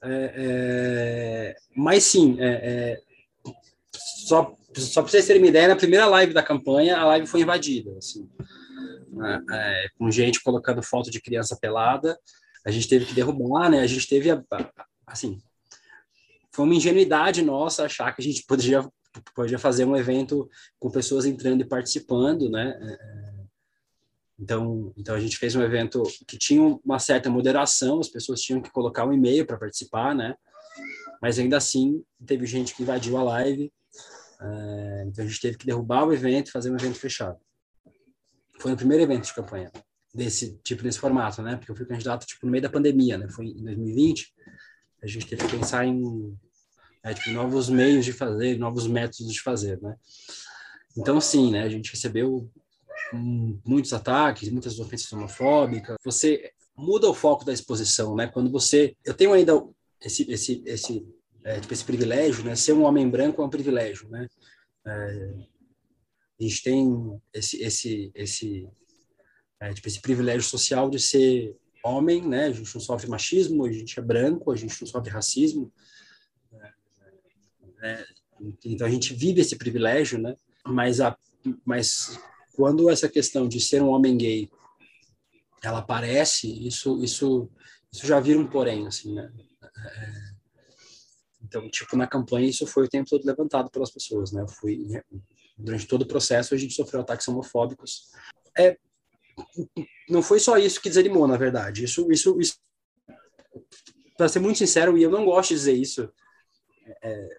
É, é, mas sim, é, é, só, só para vocês terem uma ideia, na primeira live da campanha, a live foi invadida, assim, né, é, com gente colocando foto de criança pelada, a gente teve que derrubar, né? A gente teve, assim, foi uma ingenuidade nossa achar que a gente poderia, poderia fazer um evento com pessoas entrando e participando, né? Então, então a gente fez um evento que tinha uma certa moderação, as pessoas tinham que colocar um e-mail para participar, né? Mas ainda assim teve gente que invadiu a live, uh, então a gente teve que derrubar o evento fazer um evento fechado. Foi o primeiro evento de campanha desse tipo desse formato, né? Porque eu fui candidato tipo no meio da pandemia, né? Foi em 2020. A gente teve que pensar em é, tipo, novos meios de fazer, novos métodos de fazer, né? Então sim, né? A gente recebeu muitos ataques, muitas ofensas homofóbicas. Você muda o foco da exposição, né? Quando você, eu tenho ainda esse esse esse é, tipo esse privilégio, né? Ser um homem branco é um privilégio, né? É, a gente tem esse esse esse é, tipo esse privilégio social de ser homem, né? A gente não sofre machismo, a gente é branco, a gente não sofre racismo. É, então a gente vive esse privilégio, né? Mas a mas quando essa questão de ser um homem gay ela aparece, isso isso isso já vira um porém, assim, né? É, então, tipo, na campanha isso foi o tempo todo levantado pelas pessoas, né? Eu fui durante todo o processo a gente sofreu ataques homofóbicos. É, não foi só isso que desanimou, na verdade. Isso, isso, isso para ser muito sincero, e eu não gosto de dizer isso. É,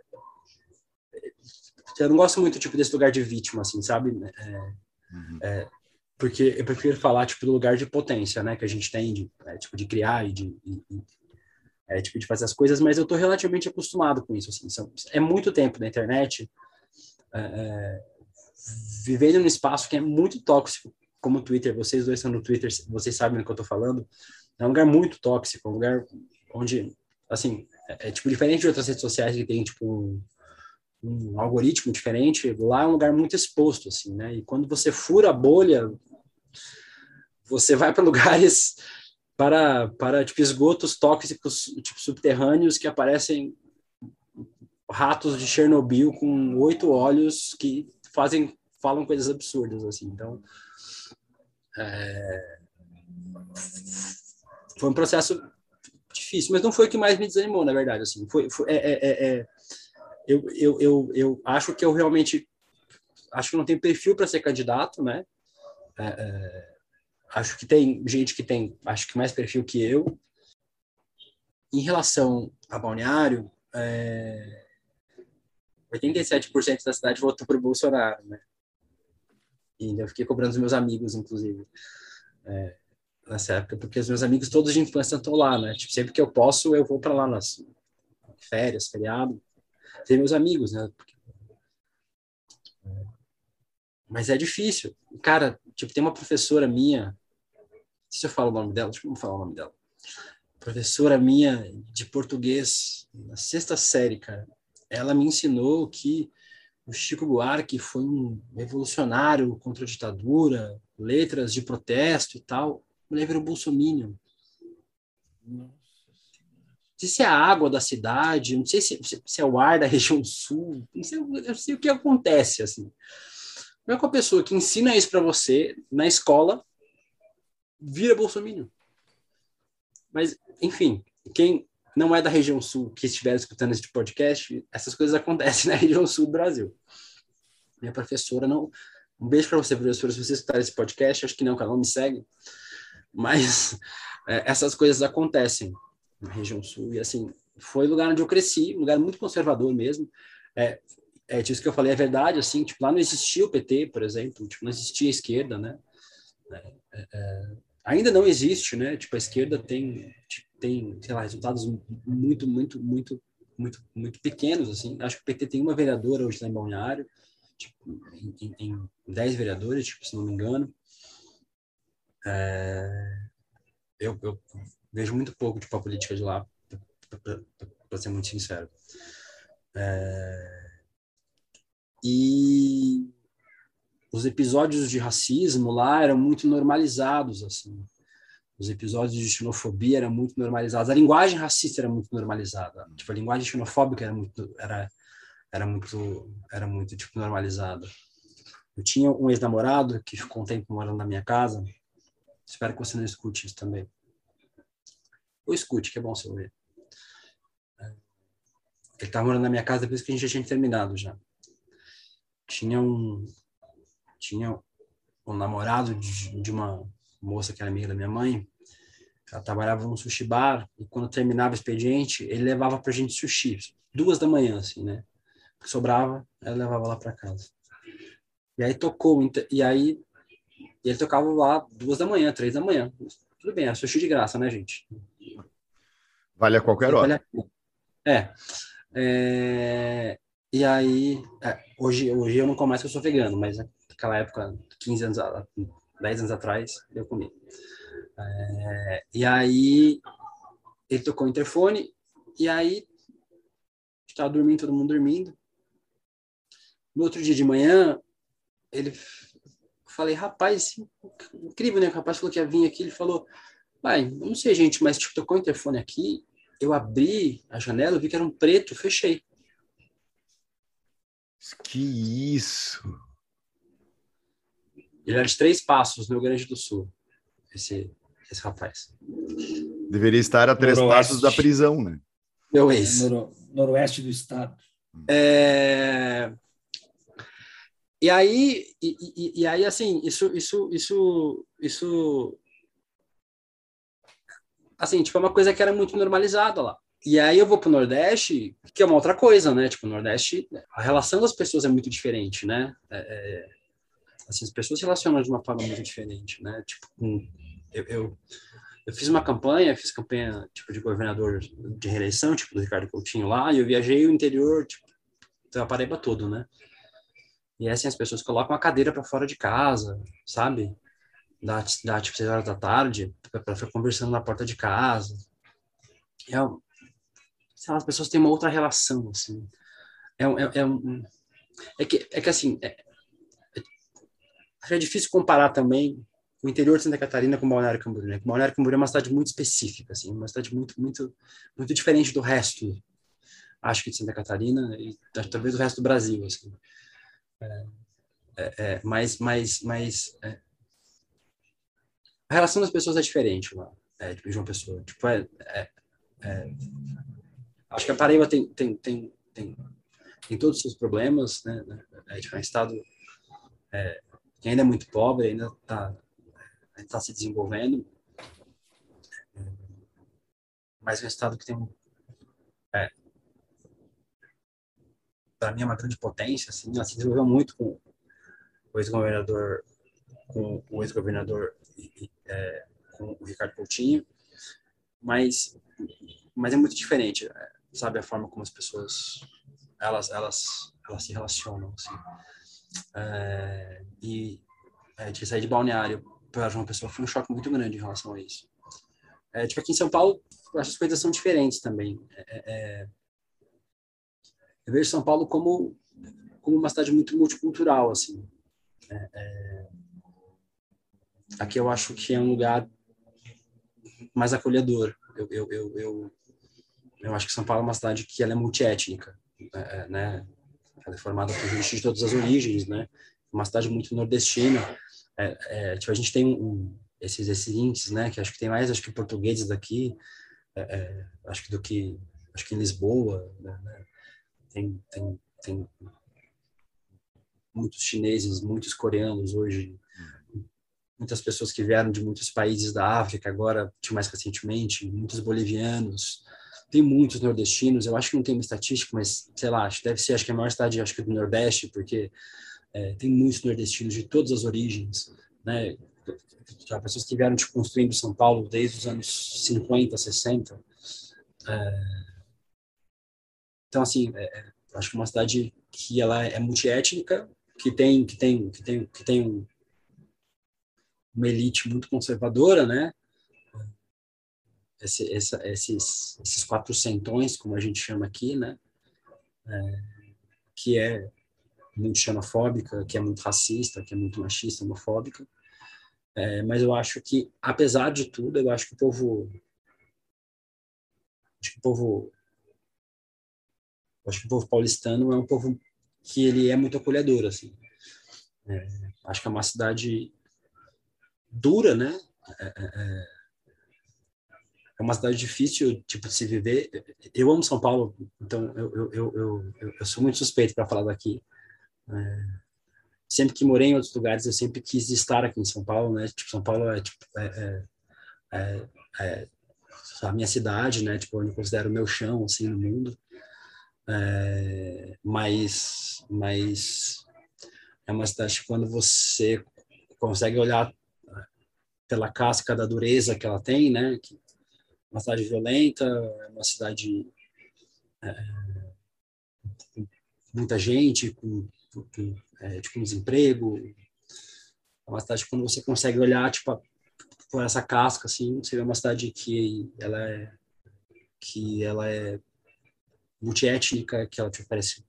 eu não gosto muito tipo desse lugar de vítima, assim, sabe? É, Uhum. É, porque eu prefiro falar tipo do lugar de potência, né, que a gente tem de é, tipo de criar e de e, é, tipo de fazer as coisas, mas eu tô relativamente acostumado com isso, assim, são, é muito tempo na internet é, é, vivendo num espaço que é muito tóxico, como o Twitter, vocês dois estão no Twitter, vocês sabem do que eu tô falando, é um lugar muito tóxico, um lugar onde, assim, é, é tipo diferente de outras redes sociais que tem tipo um, um algoritmo diferente, lá é um lugar muito exposto, assim, né? E quando você fura a bolha, você vai para [LAUGHS] lugares para para tipo esgotos tóxicos, tipo subterrâneos que aparecem ratos de Chernobyl com oito olhos que fazem falam coisas absurdas assim. Então, é... foi um processo difícil, mas não foi o que mais me desanimou, na verdade. Assim, foi, foi é, é, é, eu, eu, eu, eu acho que eu realmente acho que não tenho perfil para ser candidato, né? É, é, acho que tem gente que tem, acho que mais perfil que eu. Em relação a Balneário, é, 87% da cidade votou para o Bolsonaro, né? E eu fiquei cobrando os meus amigos, inclusive, é, nessa época, porque os meus amigos todos de infância estão lá, né? Tipo, sempre que eu posso, eu vou para lá nas férias, feriado ter meus amigos, né? Mas é difícil. Cara, tipo, tem uma professora minha, se eu falo o nome dela, deixa eu falar o nome dela. Professora minha de português, na sexta série, cara. Ela me ensinou que o Chico Buarque foi um revolucionário contra a ditadura, letras de protesto e tal. O virou bolsominion. Nossa sei se é a água da cidade, não sei se, se é o ar da região sul, não sei, não sei o que acontece, assim. Como é que a pessoa que ensina isso para você na escola vira bolsominion? Mas, enfim, quem não é da região sul que estiver escutando esse podcast, essas coisas acontecem [LAUGHS] na região sul do Brasil. Minha professora não. Um beijo para você, professora, se você escutar esse podcast, acho que não, que ela não me segue. Mas [LAUGHS] é, essas coisas acontecem na região sul. E assim, foi lugar onde eu cresci, um lugar muito conservador mesmo. É, é disso que eu falei, é verdade, assim, tipo, lá não existia o PT, por exemplo, tipo, não existia a esquerda, né? É ainda não existe, né? Tipo, a esquerda tem, tem, sei lá, resultados muito, muito, muito, muito, muito pequenos, assim. Acho que o PT tem uma vereadora hoje lá em Balneário, tipo, em, em, 10 vereadores, tipo, se não me engano. É, eu, eu, vejo muito pouco tipo, a política de lá, para ser muito sincero. É, e os episódios de racismo lá eram muito normalizados, assim. Os episódios de xenofobia eram muito normalizados. A linguagem racista era muito normalizada. Tipo, a linguagem xenofóbica era muito, era, era muito, era muito tipo normalizada. Eu tinha um ex-namorado que ficou um tempo morando na minha casa. Espero que você não escute isso também. Ou escute, que é bom você ouvir. Ele estava morando na minha casa depois que a gente já tinha terminado já. Tinha um tinha um namorado de, de uma moça que era amiga da minha mãe. Ela trabalhava num sushi bar e quando terminava o expediente, ele levava pra gente sushi, duas da manhã, assim, né? Sobrava, ela levava lá para casa. E aí tocou, e aí ele tocava lá duas da manhã, três da manhã. Tudo bem, é sushi de graça, né, gente? Vale a qualquer hora. É. é. E aí, é, hoje, hoje eu não começo que eu sou vegano, mas naquela época, 15 anos, 10 anos atrás, eu comi. É, e aí, ele tocou o interfone, e aí, estava dormindo, todo mundo dormindo. No outro dia de manhã, ele falei, rapaz, incrível, né? O rapaz falou que ia vir aqui, ele falou, pai, não sei, gente, mas tipo, tocou o interfone aqui, eu abri a janela, vi que era um preto, fechei. Que isso! Ele era de Três Passos, no Rio Grande do Sul, esse, esse rapaz. Deveria estar a três Noroeste. passos da prisão, né? Meu ex. Noro, noroeste do estado. É... E aí, e, e, e, aí, assim, isso, isso, isso, isso, assim, tipo, é uma coisa que era muito normalizada lá. E aí eu vou pro Nordeste, que é uma outra coisa, né? Tipo, no Nordeste, a relação das pessoas é muito diferente, né? É, é, assim, as pessoas se relacionam de uma forma muito diferente, né? Tipo, eu, eu, eu, fiz uma campanha, fiz campanha, tipo, de governador de reeleição, tipo, do Ricardo Coutinho lá, e eu viajei o interior, tipo, da Paraíba todo, né? E assim, as pessoas colocam a cadeira para fora de casa, sabe? Da, da tipo, seis horas da tarde, para ficar conversando na porta de casa. É, lá, as pessoas têm uma outra relação, assim. É, é, é, um, é, que, é que, assim, é, é, é difícil comparar também o interior de Santa Catarina com Balneário Camboriú, né? Balneário Camboriú é uma cidade muito específica, assim, uma cidade muito, muito, muito diferente do resto, acho que de Santa Catarina e talvez do resto do Brasil, assim. É, é, é, mas, mas, mas é, a relação das pessoas é diferente lá, é, de uma pessoa. Tipo, é, é, é, acho que a Paraíba tem, tem, tem, tem, tem todos os seus problemas, né? É, tipo, um estado que ainda é muito pobre, ainda está tá se desenvolvendo, mas é um estado que tem é, para mim é uma grande potência, assim, ela se desenvolveu muito com o ex-governador, com o ex-governador, é, com o Ricardo Coutinho, mas, mas é muito diferente, é, sabe, a forma como as pessoas, elas, elas, elas se relacionam, assim. É, e é, de sair de balneário para uma pessoa foi um choque muito grande em relação a isso. É, tipo, aqui em São Paulo, as coisas são diferentes também. É, é eu vejo São Paulo como, como uma cidade muito multicultural, assim. É, é, aqui eu acho que é um lugar mais acolhedor. Eu, eu, eu, eu, eu acho que São Paulo é uma cidade que ela é multiétnica, é, é né? Ela é formada por gente de todas as origens, né? Uma cidade muito nordestina. É, é, tipo, a gente tem um, esses, esses índices, né? Que acho que tem mais, acho que portugueses daqui, é, é, acho que do que acho que em Lisboa né, né tem, tem, tem muitos chineses, muitos coreanos hoje, muitas pessoas que vieram de muitos países da África, agora, mais recentemente, muitos bolivianos, tem muitos nordestinos, eu acho que não tem uma estatística, mas, sei lá, acho, deve ser, acho que a maior cidade, acho que do Nordeste, porque é, tem muitos nordestinos de todas as origens, né, já pessoas que vieram tipo, construindo São Paulo desde os anos 50, 60, é, então, assim, é, é, acho que é uma cidade que ela é multiétnica, que tem que tem que tem que tem uma elite muito conservadora, né? Esse, essa, esses esses quatrocentões, como a gente chama aqui, né? É, que é muito xenofóbica, que é muito racista, que é muito machista, homofóbica. É, mas eu acho que, apesar de tudo, eu acho que o povo, acho que o povo, acho que o povo paulistano é um povo que ele é muito acolhedor, assim. É, acho que é uma cidade dura, né? É, é, é, é, uma cidade difícil, tipo, de se viver. Eu amo São Paulo, então eu, eu, eu, eu, eu sou muito suspeito para falar daqui. É, sempre que morei em outros lugares, eu sempre quis estar aqui em São Paulo, né? Tipo, São Paulo é, tipo, é, é, é a minha cidade, né? Tipo, onde eu considero o meu chão, assim, no mundo. É, mas, mas é uma cidade que quando você consegue olhar pela casca da dureza que ela tem, né? Que uma cidade violenta, uma cidade é, com muita gente, com, com é, tipo, desemprego. É uma cidade que quando você consegue olhar, tipo, por essa casca, assim, você vê uma cidade que ela é que ela é multiétnica, que ela te oferece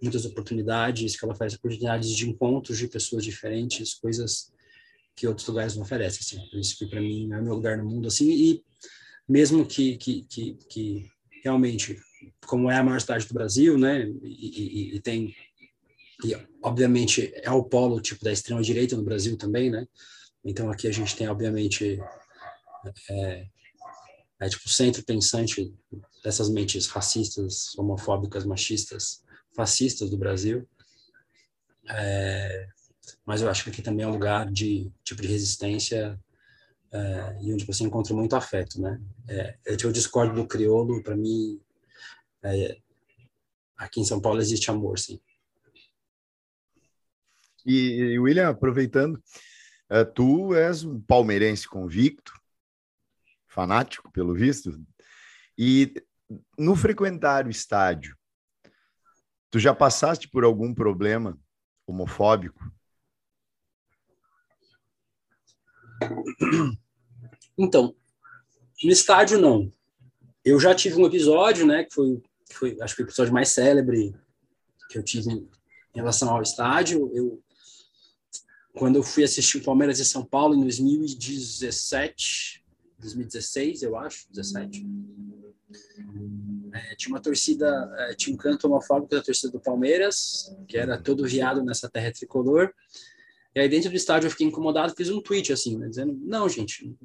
muitas oportunidades, que ela oferece oportunidades de encontros de pessoas diferentes, coisas que outros lugares não oferecem. Assim. Por isso que para mim é o meu lugar no mundo assim e mesmo que, que, que, que realmente como é a maior cidade do Brasil, né, e, e, e tem e obviamente é o polo tipo da extrema direita no Brasil também, né? Então aqui a gente tem obviamente é, é tipo o centro pensante dessas mentes racistas, homofóbicas, machistas, fascistas do Brasil. É, mas eu acho que aqui também é um lugar de tipo de resistência é, e onde você encontra muito afeto, né? É, eu discordo do crioulo, para mim, é, aqui em São Paulo existe amor, sim. E, William, aproveitando, uh, tu és um palmeirense convicto, fanático, pelo visto, e no frequentar o estádio, tu já passaste por algum problema homofóbico? Então, no estádio não. Eu já tive um episódio, né, que foi, foi acho que o episódio mais célebre que eu tive em relação ao estádio. Eu quando eu fui assistir o Palmeiras em São Paulo em 2017, 2016, eu acho, 17. É, tinha uma torcida, é, tinha um canto homofóbico da torcida do Palmeiras, que era todo viado nessa terra tricolor. E aí dentro do estádio eu fiquei incomodado, fiz um tweet assim, né, dizendo: "Não, gente,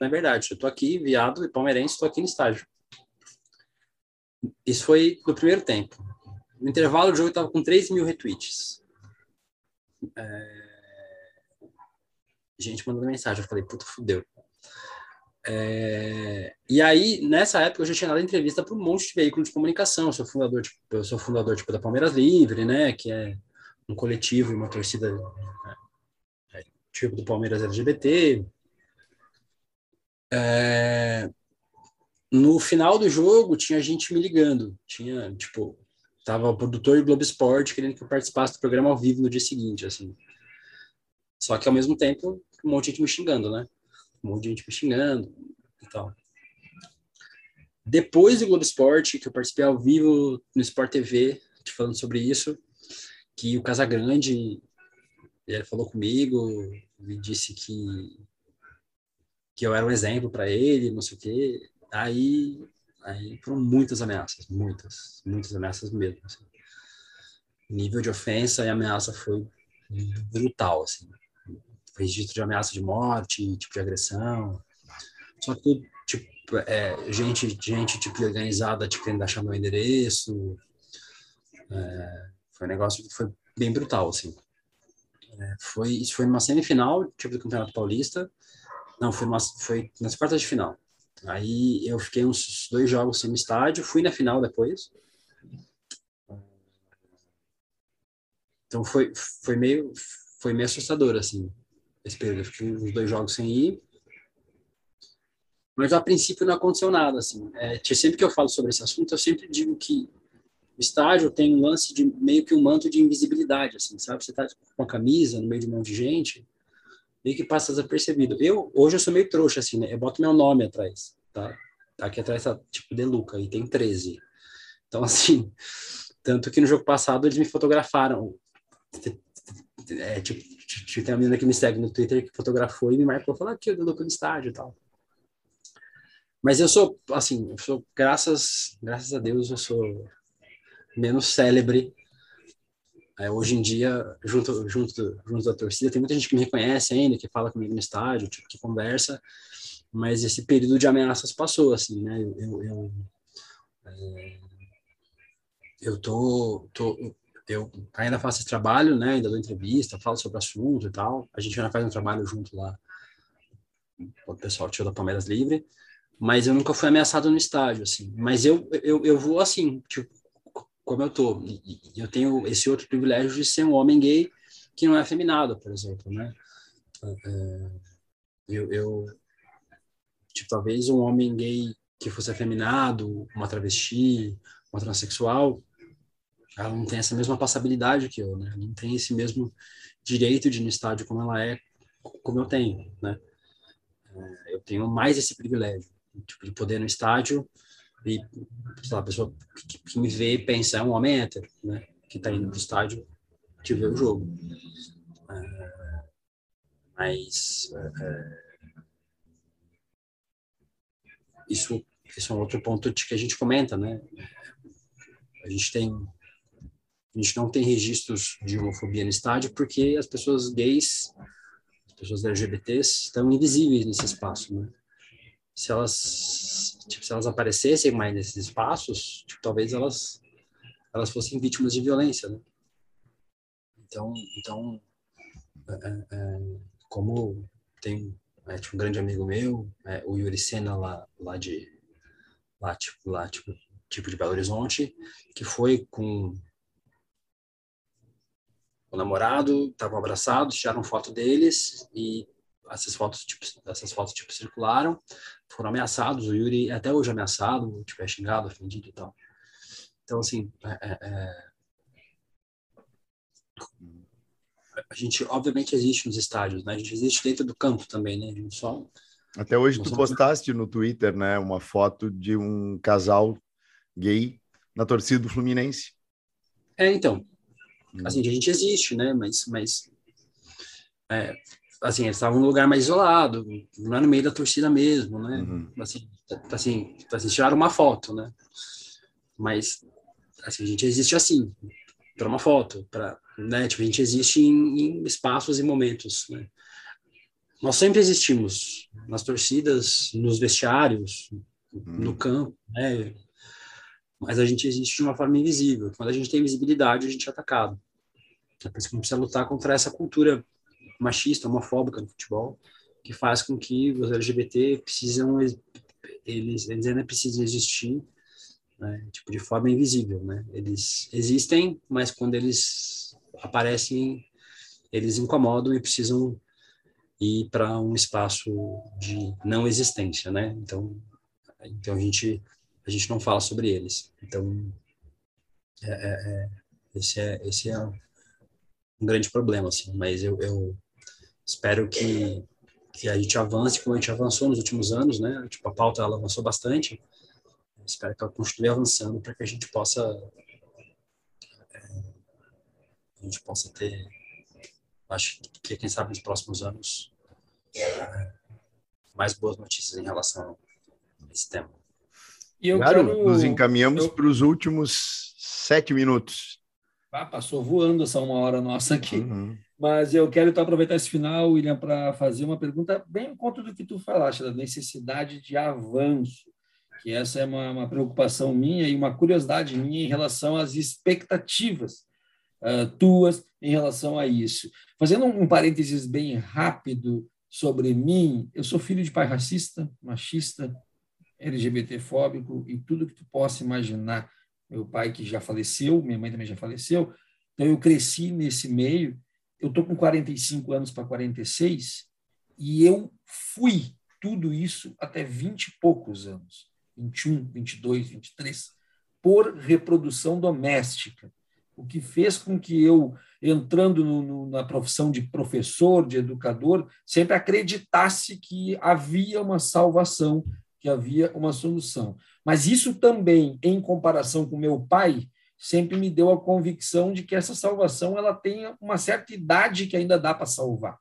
não é verdade. Eu tô aqui viado e palmeirense, estou aqui no estádio". Isso foi no primeiro tempo. No intervalo do jogo estava com 3 mil retweets. É, gente mandando mensagem. Eu falei, puta, fudeu. É... E aí, nessa época, eu já tinha dado entrevista para um monte de veículo de comunicação. Eu sou fundador, tipo, eu sou fundador tipo, da Palmeiras Livre, né? Que é um coletivo e uma torcida é, é tipo do Palmeiras LGBT. É... No final do jogo, tinha gente me ligando. Tinha, tipo, tava o produtor do Globo Esporte querendo que eu participasse do programa ao vivo no dia seguinte, assim. Só que ao mesmo tempo, um monte de gente me xingando, né? Um monte de gente me xingando e tal. Depois do Globo Esporte, que eu participei ao vivo no Sport TV, falando sobre isso, que o Casagrande ele falou comigo, me disse que que eu era um exemplo para ele, não sei o quê. Aí, aí foram muitas ameaças, muitas, muitas ameaças mesmo. Assim. Nível de ofensa e ameaça foi brutal, assim registro de ameaça de morte, tipo de agressão. Só que, tipo, é, gente, gente tipo organizada, tipo querendo achar meu endereço. É, foi um negócio que foi bem brutal, assim. É, foi, isso foi numa semifinal, tipo, do Campeonato Paulista. Não, foi, uma, foi nas quartas de final. Aí eu fiquei uns dois jogos sem estádio, fui na final depois. Então foi, foi meio foi meio assustador assim esse período. Eu fiquei uns dois jogos sem ir. Mas a princípio não aconteceu nada assim. É, sempre que eu falo sobre esse assunto, eu sempre digo que estádio tem um lance de meio que um manto de invisibilidade, assim, sabe? Você tá com a camisa no meio de um monte de gente, meio que passa desapercebido. Eu, hoje eu sou meio trouxa, assim, né? Eu boto meu nome atrás, tá? Aqui atrás tá, tipo, De Luca, e tem 13. Então, [LAUGHS] assim, tanto que no jogo passado eles me fotografaram. É, tipo, tem uma menina que me segue no Twitter que fotografou e me marcou, falou aqui, o De Luca no estádio e tal. Mas eu sou, assim, eu sou, graças, graças a Deus, eu sou menos célebre é, hoje em dia, junto, junto, junto da torcida, tem muita gente que me reconhece ainda, que fala comigo no estádio, tipo, que conversa, mas esse período de ameaças passou, assim, né? Eu, eu, é, eu tô, tô, eu ainda faço esse trabalho, né? Ainda dou entrevista, falo sobre assunto e tal. A gente ainda faz um trabalho junto lá, o pessoal tio da Palmeiras Livre, mas eu nunca fui ameaçado no estádio, assim. Mas eu, eu, eu vou assim, tipo, como eu tô. E, eu tenho esse outro privilégio de ser um homem gay que não é afeminado, por exemplo, né? É, eu, eu tipo, talvez um homem gay que fosse afeminado, uma travesti, uma transexual, ela não tem essa mesma passabilidade que eu, né? Não tem esse mesmo direito de ir no estádio como ela é, como eu tenho, né? É, eu tenho mais esse privilégio, tipo, de poder ir no estádio e sei lá, a pessoa que, que me vê pensa, é um homem hétero, né? Que está indo pro estádio te ver o jogo. É, mas é, isso, isso é um outro ponto que a gente comenta, né? A gente tem a gente não tem registros de homofobia no estádio porque as pessoas gays, as pessoas LGBTs estão invisíveis nesse espaço, né? Se elas tipo, se elas aparecessem mais nesses espaços, tipo, talvez elas elas fossem vítimas de violência, né? Então, então é, é, é como tem é, tipo, um grande amigo meu, é, o Yuri Sena lá, lá de lá tipo lá tipo tipo de Belo Horizonte, que foi com o namorado, estavam abraçados, tiraram foto deles e essas fotos tipo essas fotos tipo circularam foram ameaçados o Yuri é até hoje ameaçado tipo é xingado ofendido e tal. Então assim é, é, é... a gente obviamente existe nos estádios né? A gente existe dentro do campo também né? A gente só até hoje tu postaste no Twitter né uma foto de um casal gay na torcida do Fluminense. É então hum. assim a gente existe né? Mas mas é, assim, eles estavam num lugar mais isolado, não é no meio da torcida mesmo, né? Uhum. Assim, assim, assim, tiraram uma foto, né? Mas, assim, a gente existe assim, para uma foto, para, né? Tipo, a gente existe em, em, espaços e momentos, né? Nós sempre existimos nas torcidas, nos vestiários, uhum. no campo, né? Mas a gente existe de uma forma invisível. Quando a gente tem visibilidade, a gente é atacado. É por isso que a gente precisa lutar contra essa cultura machista, homofóbica no futebol, que faz com que os LGBT precisam eles, eles ainda precisam existir né, tipo de forma invisível, né? Eles existem, mas quando eles aparecem, eles incomodam e precisam ir para um espaço de não existência, né? Então, então a gente a gente não fala sobre eles. Então, é, é, é esse é esse é um grande problema, assim. Mas eu, eu espero que, que a gente avance como a gente avançou nos últimos anos, né? Tipo, a pauta ela avançou bastante. espero que ela continue avançando para que a gente possa é, a gente possa ter, acho que quem sabe nos próximos anos é, mais boas notícias em relação a esse tema. E eu claro, quero... nos encaminhamos eu... para os últimos sete minutos. Ah, passou voando essa uma hora nossa aqui. Uhum. Mas eu quero então aproveitar esse final, William, para fazer uma pergunta bem em conta do que tu falaste, da necessidade de avanço, que essa é uma, uma preocupação minha e uma curiosidade minha em relação às expectativas uh, tuas em relação a isso. Fazendo um parênteses bem rápido sobre mim, eu sou filho de pai racista, machista, LGBTfóbico e tudo que tu possa imaginar. Meu pai que já faleceu, minha mãe também já faleceu, então eu cresci nesse meio. Eu tô com 45 anos para 46 e eu fui tudo isso até 20 e poucos anos, 21, 22, 23, por reprodução doméstica o que fez com que eu, entrando no, no, na profissão de professor, de educador, sempre acreditasse que havia uma salvação, que havia uma solução. Mas isso também, em comparação com meu pai, sempre me deu a convicção de que essa salvação ela tem uma certa idade que ainda dá para salvar.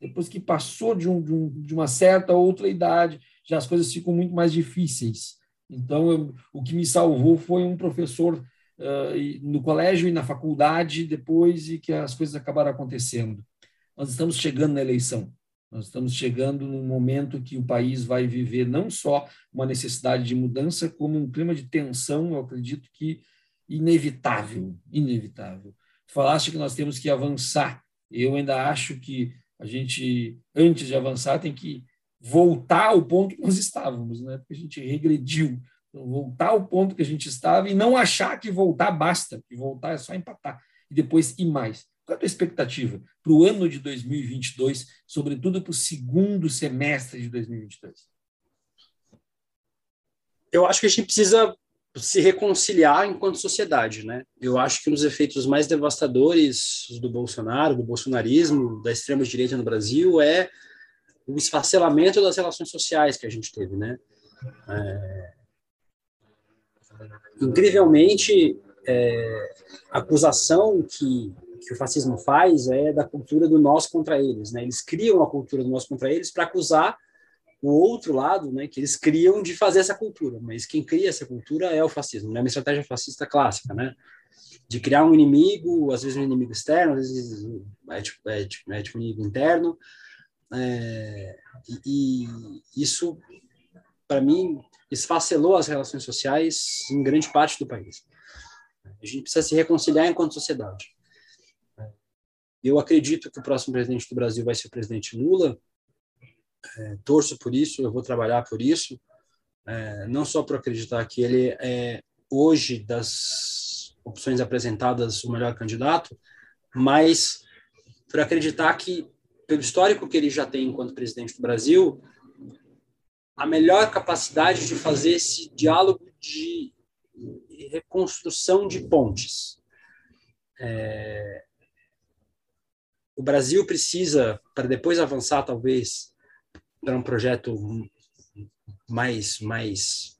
Depois que passou de, um, de, um, de, uma certa outra idade, já as coisas ficam muito mais difíceis. Então, eu, o que me salvou foi um professor uh, no colégio e na faculdade depois e que as coisas acabaram acontecendo. Nós estamos chegando na eleição. Nós estamos chegando num momento que o país vai viver não só uma necessidade de mudança, como um clima de tensão, eu acredito que inevitável, inevitável. Falaste que nós temos que avançar. Eu ainda acho que a gente, antes de avançar, tem que voltar ao ponto que nós estávamos, né? Porque a gente regrediu voltar ao ponto que a gente estava e não achar que voltar basta, que voltar é só empatar e depois ir mais. Qual é a tua expectativa para o ano de 2022, sobretudo para o segundo semestre de 2022? Eu acho que a gente precisa se reconciliar enquanto sociedade, né? Eu acho que um dos efeitos mais devastadores do Bolsonaro, do bolsonarismo, da extrema direita no Brasil é o esfacelamento das relações sociais que a gente teve, né? É, incrivelmente, é, a acusação que, que o fascismo faz é da cultura do nós contra eles. Né? Eles criam a cultura do nós contra eles para acusar o outro lado, né, que eles criam de fazer essa cultura, mas quem cria essa cultura é o fascismo, né, uma estratégia fascista clássica, né, de criar um inimigo, às vezes um inimigo externo, às vezes é tipo, é, tipo, é tipo um inimigo interno, é, e, e isso, para mim, esfacelou as relações sociais em grande parte do país. A gente precisa se reconciliar enquanto sociedade. Eu acredito que o próximo presidente do Brasil vai ser o presidente Lula. É, torço por isso, eu vou trabalhar por isso. É, não só por acreditar que ele é, hoje, das opções apresentadas, o melhor candidato, mas por acreditar que, pelo histórico que ele já tem enquanto presidente do Brasil, a melhor capacidade de fazer esse diálogo de reconstrução de pontes. É, o Brasil precisa, para depois avançar, talvez, para um projeto mais, mais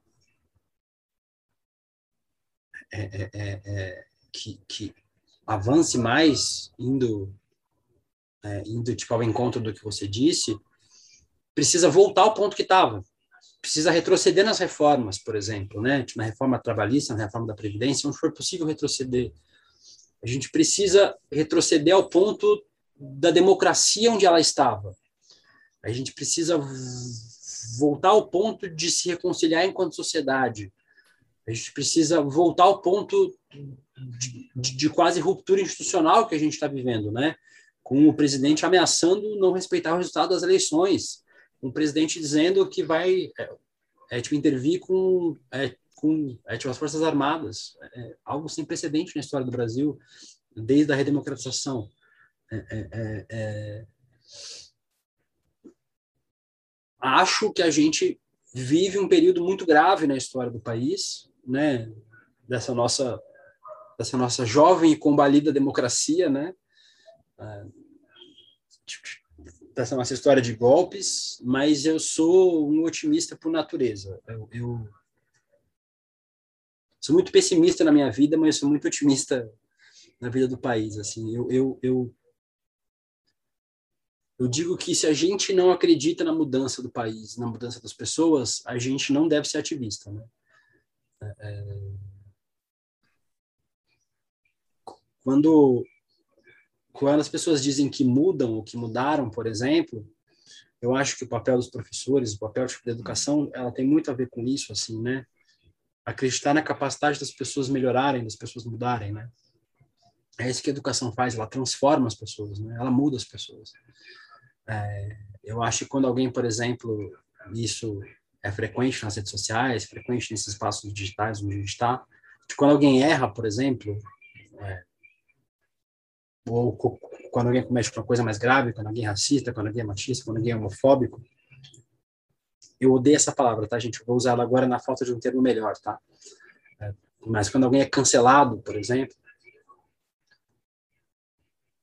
é, é, é, é que, que, avance mais, indo, é, indo tipo, ao encontro do que você disse, precisa voltar ao ponto que estava. Precisa retroceder nas reformas, por exemplo, né? Tipo, na reforma trabalhista, na reforma da Previdência, onde for possível retroceder. A gente precisa retroceder ao ponto da democracia onde ela estava. A gente precisa voltar ao ponto de se reconciliar enquanto sociedade. A gente precisa voltar ao ponto de, de, de quase ruptura institucional que a gente está vivendo, né? Com o presidente ameaçando não respeitar o resultado das eleições um presidente dizendo que vai é, é tipo, intervir com, é, com é, tipo, as Forças Armadas, é, algo sem precedente na história do Brasil, desde a redemocratização. É, é, acho que a gente vive um período muito grave na história do país, né? dessa nossa dessa nossa jovem e combalida democracia, né? dessa nossa história de golpes, mas eu sou um otimista por natureza. Eu, eu, sou muito pessimista na minha vida, mas sou muito otimista na vida do país. Assim, eu, eu, eu, eu digo que se a gente não acredita na mudança do país, na mudança das pessoas, a gente não deve ser ativista. Né? É, é quando quando as pessoas dizem que mudam ou que mudaram, por exemplo, eu acho que o papel dos professores, o papel tipo, da educação, ela tem muito a ver com isso, assim, né? Acreditar na capacidade das pessoas melhorarem, das pessoas mudarem, né? É isso que a educação faz, ela transforma as pessoas, né? Ela muda as pessoas. É, eu acho que quando alguém, por exemplo, isso é frequente nas redes sociais, frequente nesses espaços digitais onde a gente está, quando alguém erra, por exemplo, é, ou quando alguém comete uma coisa mais grave, quando alguém é racista, quando alguém é machista, quando alguém é homofóbico, eu odeio essa palavra, tá, gente? Eu vou usar ela agora na falta de um termo melhor, tá? É, mas quando alguém é cancelado, por exemplo,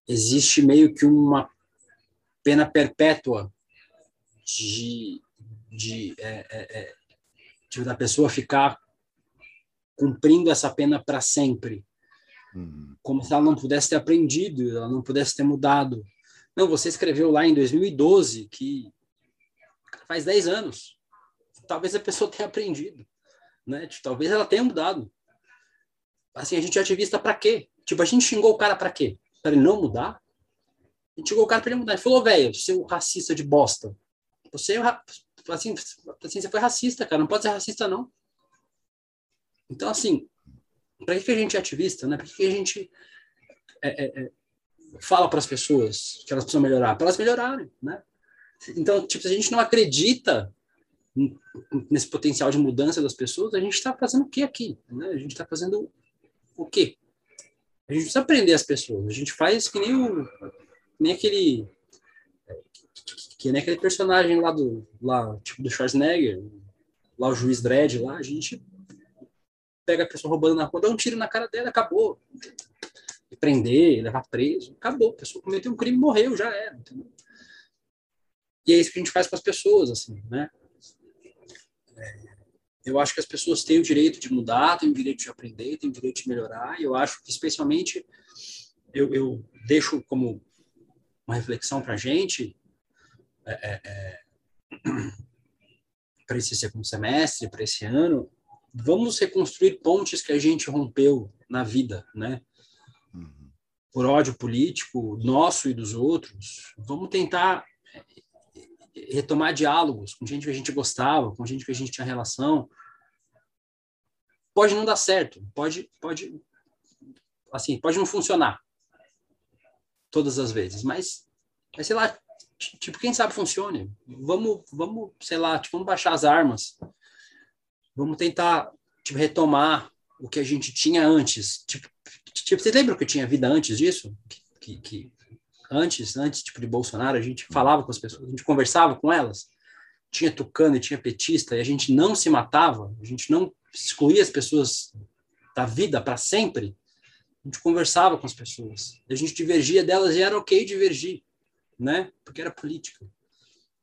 existe meio que uma pena perpétua de, de, é, é, é de da pessoa ficar cumprindo essa pena para sempre. Uhum. Como se ela não pudesse ter aprendido, ela não pudesse ter mudado. Não, você escreveu lá em 2012 que faz 10 anos. Talvez a pessoa tenha aprendido, né? Tipo, talvez ela tenha mudado. Assim, a gente é ativista para quê? Tipo, a gente xingou o cara para quê? Para ele não mudar? A gente xingou o cara para ele mudar. Ele falou, velho, seu racista de bosta. Você, assim, assim, você foi racista, cara. Não pode ser racista, não. Então, assim, para que a gente é ativista, né? Para que a gente é, é, é fala para as pessoas que elas precisam melhorar? Para elas melhorarem, né? Então, tipo, se a gente não acredita nesse potencial de mudança das pessoas, a gente está fazendo o que aqui? Né? A gente está fazendo o quê? A gente precisa aprender as pessoas. A gente faz que nem, o, nem aquele que nem aquele personagem lá do lá tipo do Schwarzenegger, lá o juiz Dredd lá, a gente pega a pessoa roubando na rua, dá um tiro na cara dela, acabou. E prender, levar preso, acabou. A pessoa cometeu um crime, morreu, já era. Entendeu? E é isso que a gente faz com as pessoas, assim, né? É, eu acho que as pessoas têm o direito de mudar, têm o direito de aprender, têm o direito de melhorar. E eu acho que, especialmente, eu, eu deixo como uma reflexão para a gente, é, é, é [CLEARS THROAT] para esse segundo semestre, para esse ano, vamos reconstruir pontes que a gente rompeu na vida, né? Uhum. Por ódio político nosso e dos outros. Vamos tentar eh, retomar diálogos com gente que a gente gostava, com gente que a gente tinha relação. Pode não dar certo, pode, pode, assim, pode não funcionar todas as vezes, mas, mas sei lá, tipo, quem sabe funcione. Vamos, vamos, sei lá, tipo, vamos baixar as armas vamos tentar tipo, retomar o que a gente tinha antes. Tipo, tipo, você lembra que tinha vida antes disso? Que, que, antes, antes tipo, de Bolsonaro, a gente falava com as pessoas, a gente conversava com elas. Tinha tucano e tinha petista, e a gente não se matava, a gente não excluía as pessoas da vida para sempre. A gente conversava com as pessoas, a gente divergia delas e era ok divergir, né? Porque era política.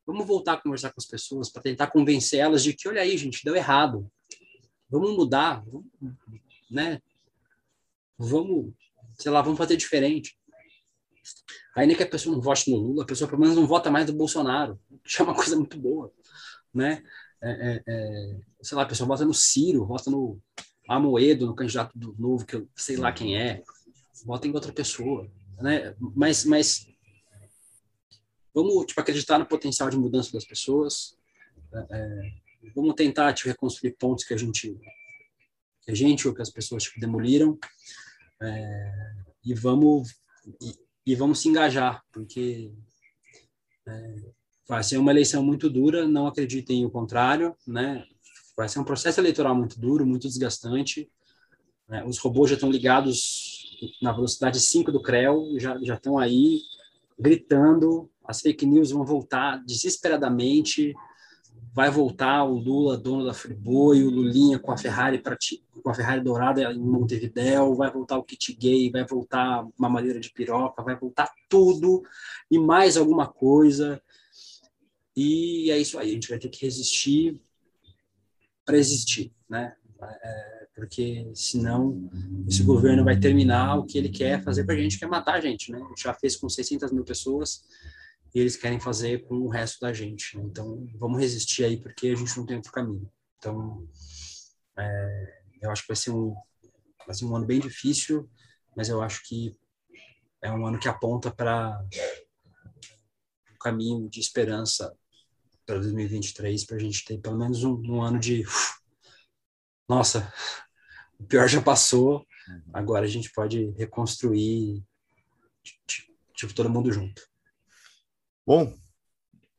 Vamos voltar a conversar com as pessoas para tentar convencer elas de que, olha aí, gente, deu errado. Vamos mudar, né? Vamos, sei lá, vamos fazer diferente. Nem que a pessoa não vote no Lula, a pessoa pelo menos não vota mais do Bolsonaro, que é uma coisa muito boa, né? É, é, é, sei lá, a pessoa vota no Ciro, vota no Amoedo, no candidato do novo, que eu sei lá quem é, vota em outra pessoa, né? Mas, mas vamos tipo, acreditar no potencial de mudança das pessoas, é, é, vamos tentar tipo, reconstruir pontos que a gente, que a gente ou que as pessoas tipo, demoliram, é, e vamos e, e, vamos se engajar, porque é, vai ser uma eleição muito dura, não acreditem o contrário, né? Vai ser um processo eleitoral muito duro, muito desgastante. Né? Os robôs já estão ligados na velocidade 5 do CREL, já, já estão aí gritando, as fake news vão voltar desesperadamente, vai voltar o Lula dono da Friboi, o Lulinha com a Ferrari pra, com a Ferrari dourada em Montevidéu, vai voltar o kit gay, vai voltar uma madeira de piroca, vai voltar tudo e mais alguma coisa. E é isso aí, a gente vai ter que resistir para existir, né? É, porque senão esse governo vai terminar o que ele quer fazer para a gente, que é matar a gente, né? Já fez com 600 mil pessoas, e eles querem fazer com o resto da gente. Né? Então, vamos resistir aí, porque a gente não tem outro caminho. Então, é, eu acho que vai ser, um, vai ser um ano bem difícil, mas eu acho que é um ano que aponta para um caminho de esperança para 2023, para a gente ter pelo menos um, um ano de. Nossa, o pior já passou, uhum. agora a gente pode reconstruir, tipo, todo mundo junto. Bom,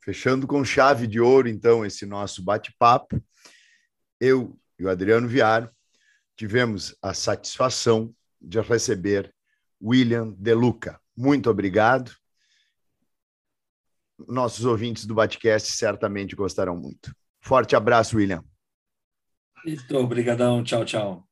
fechando com chave de ouro, então, esse nosso bate-papo, eu e o Adriano Viário tivemos a satisfação de receber William De Luca. Muito obrigado. Nossos ouvintes do Batcast certamente gostarão muito. Forte abraço, William. Muito obrigadão. Tchau, tchau.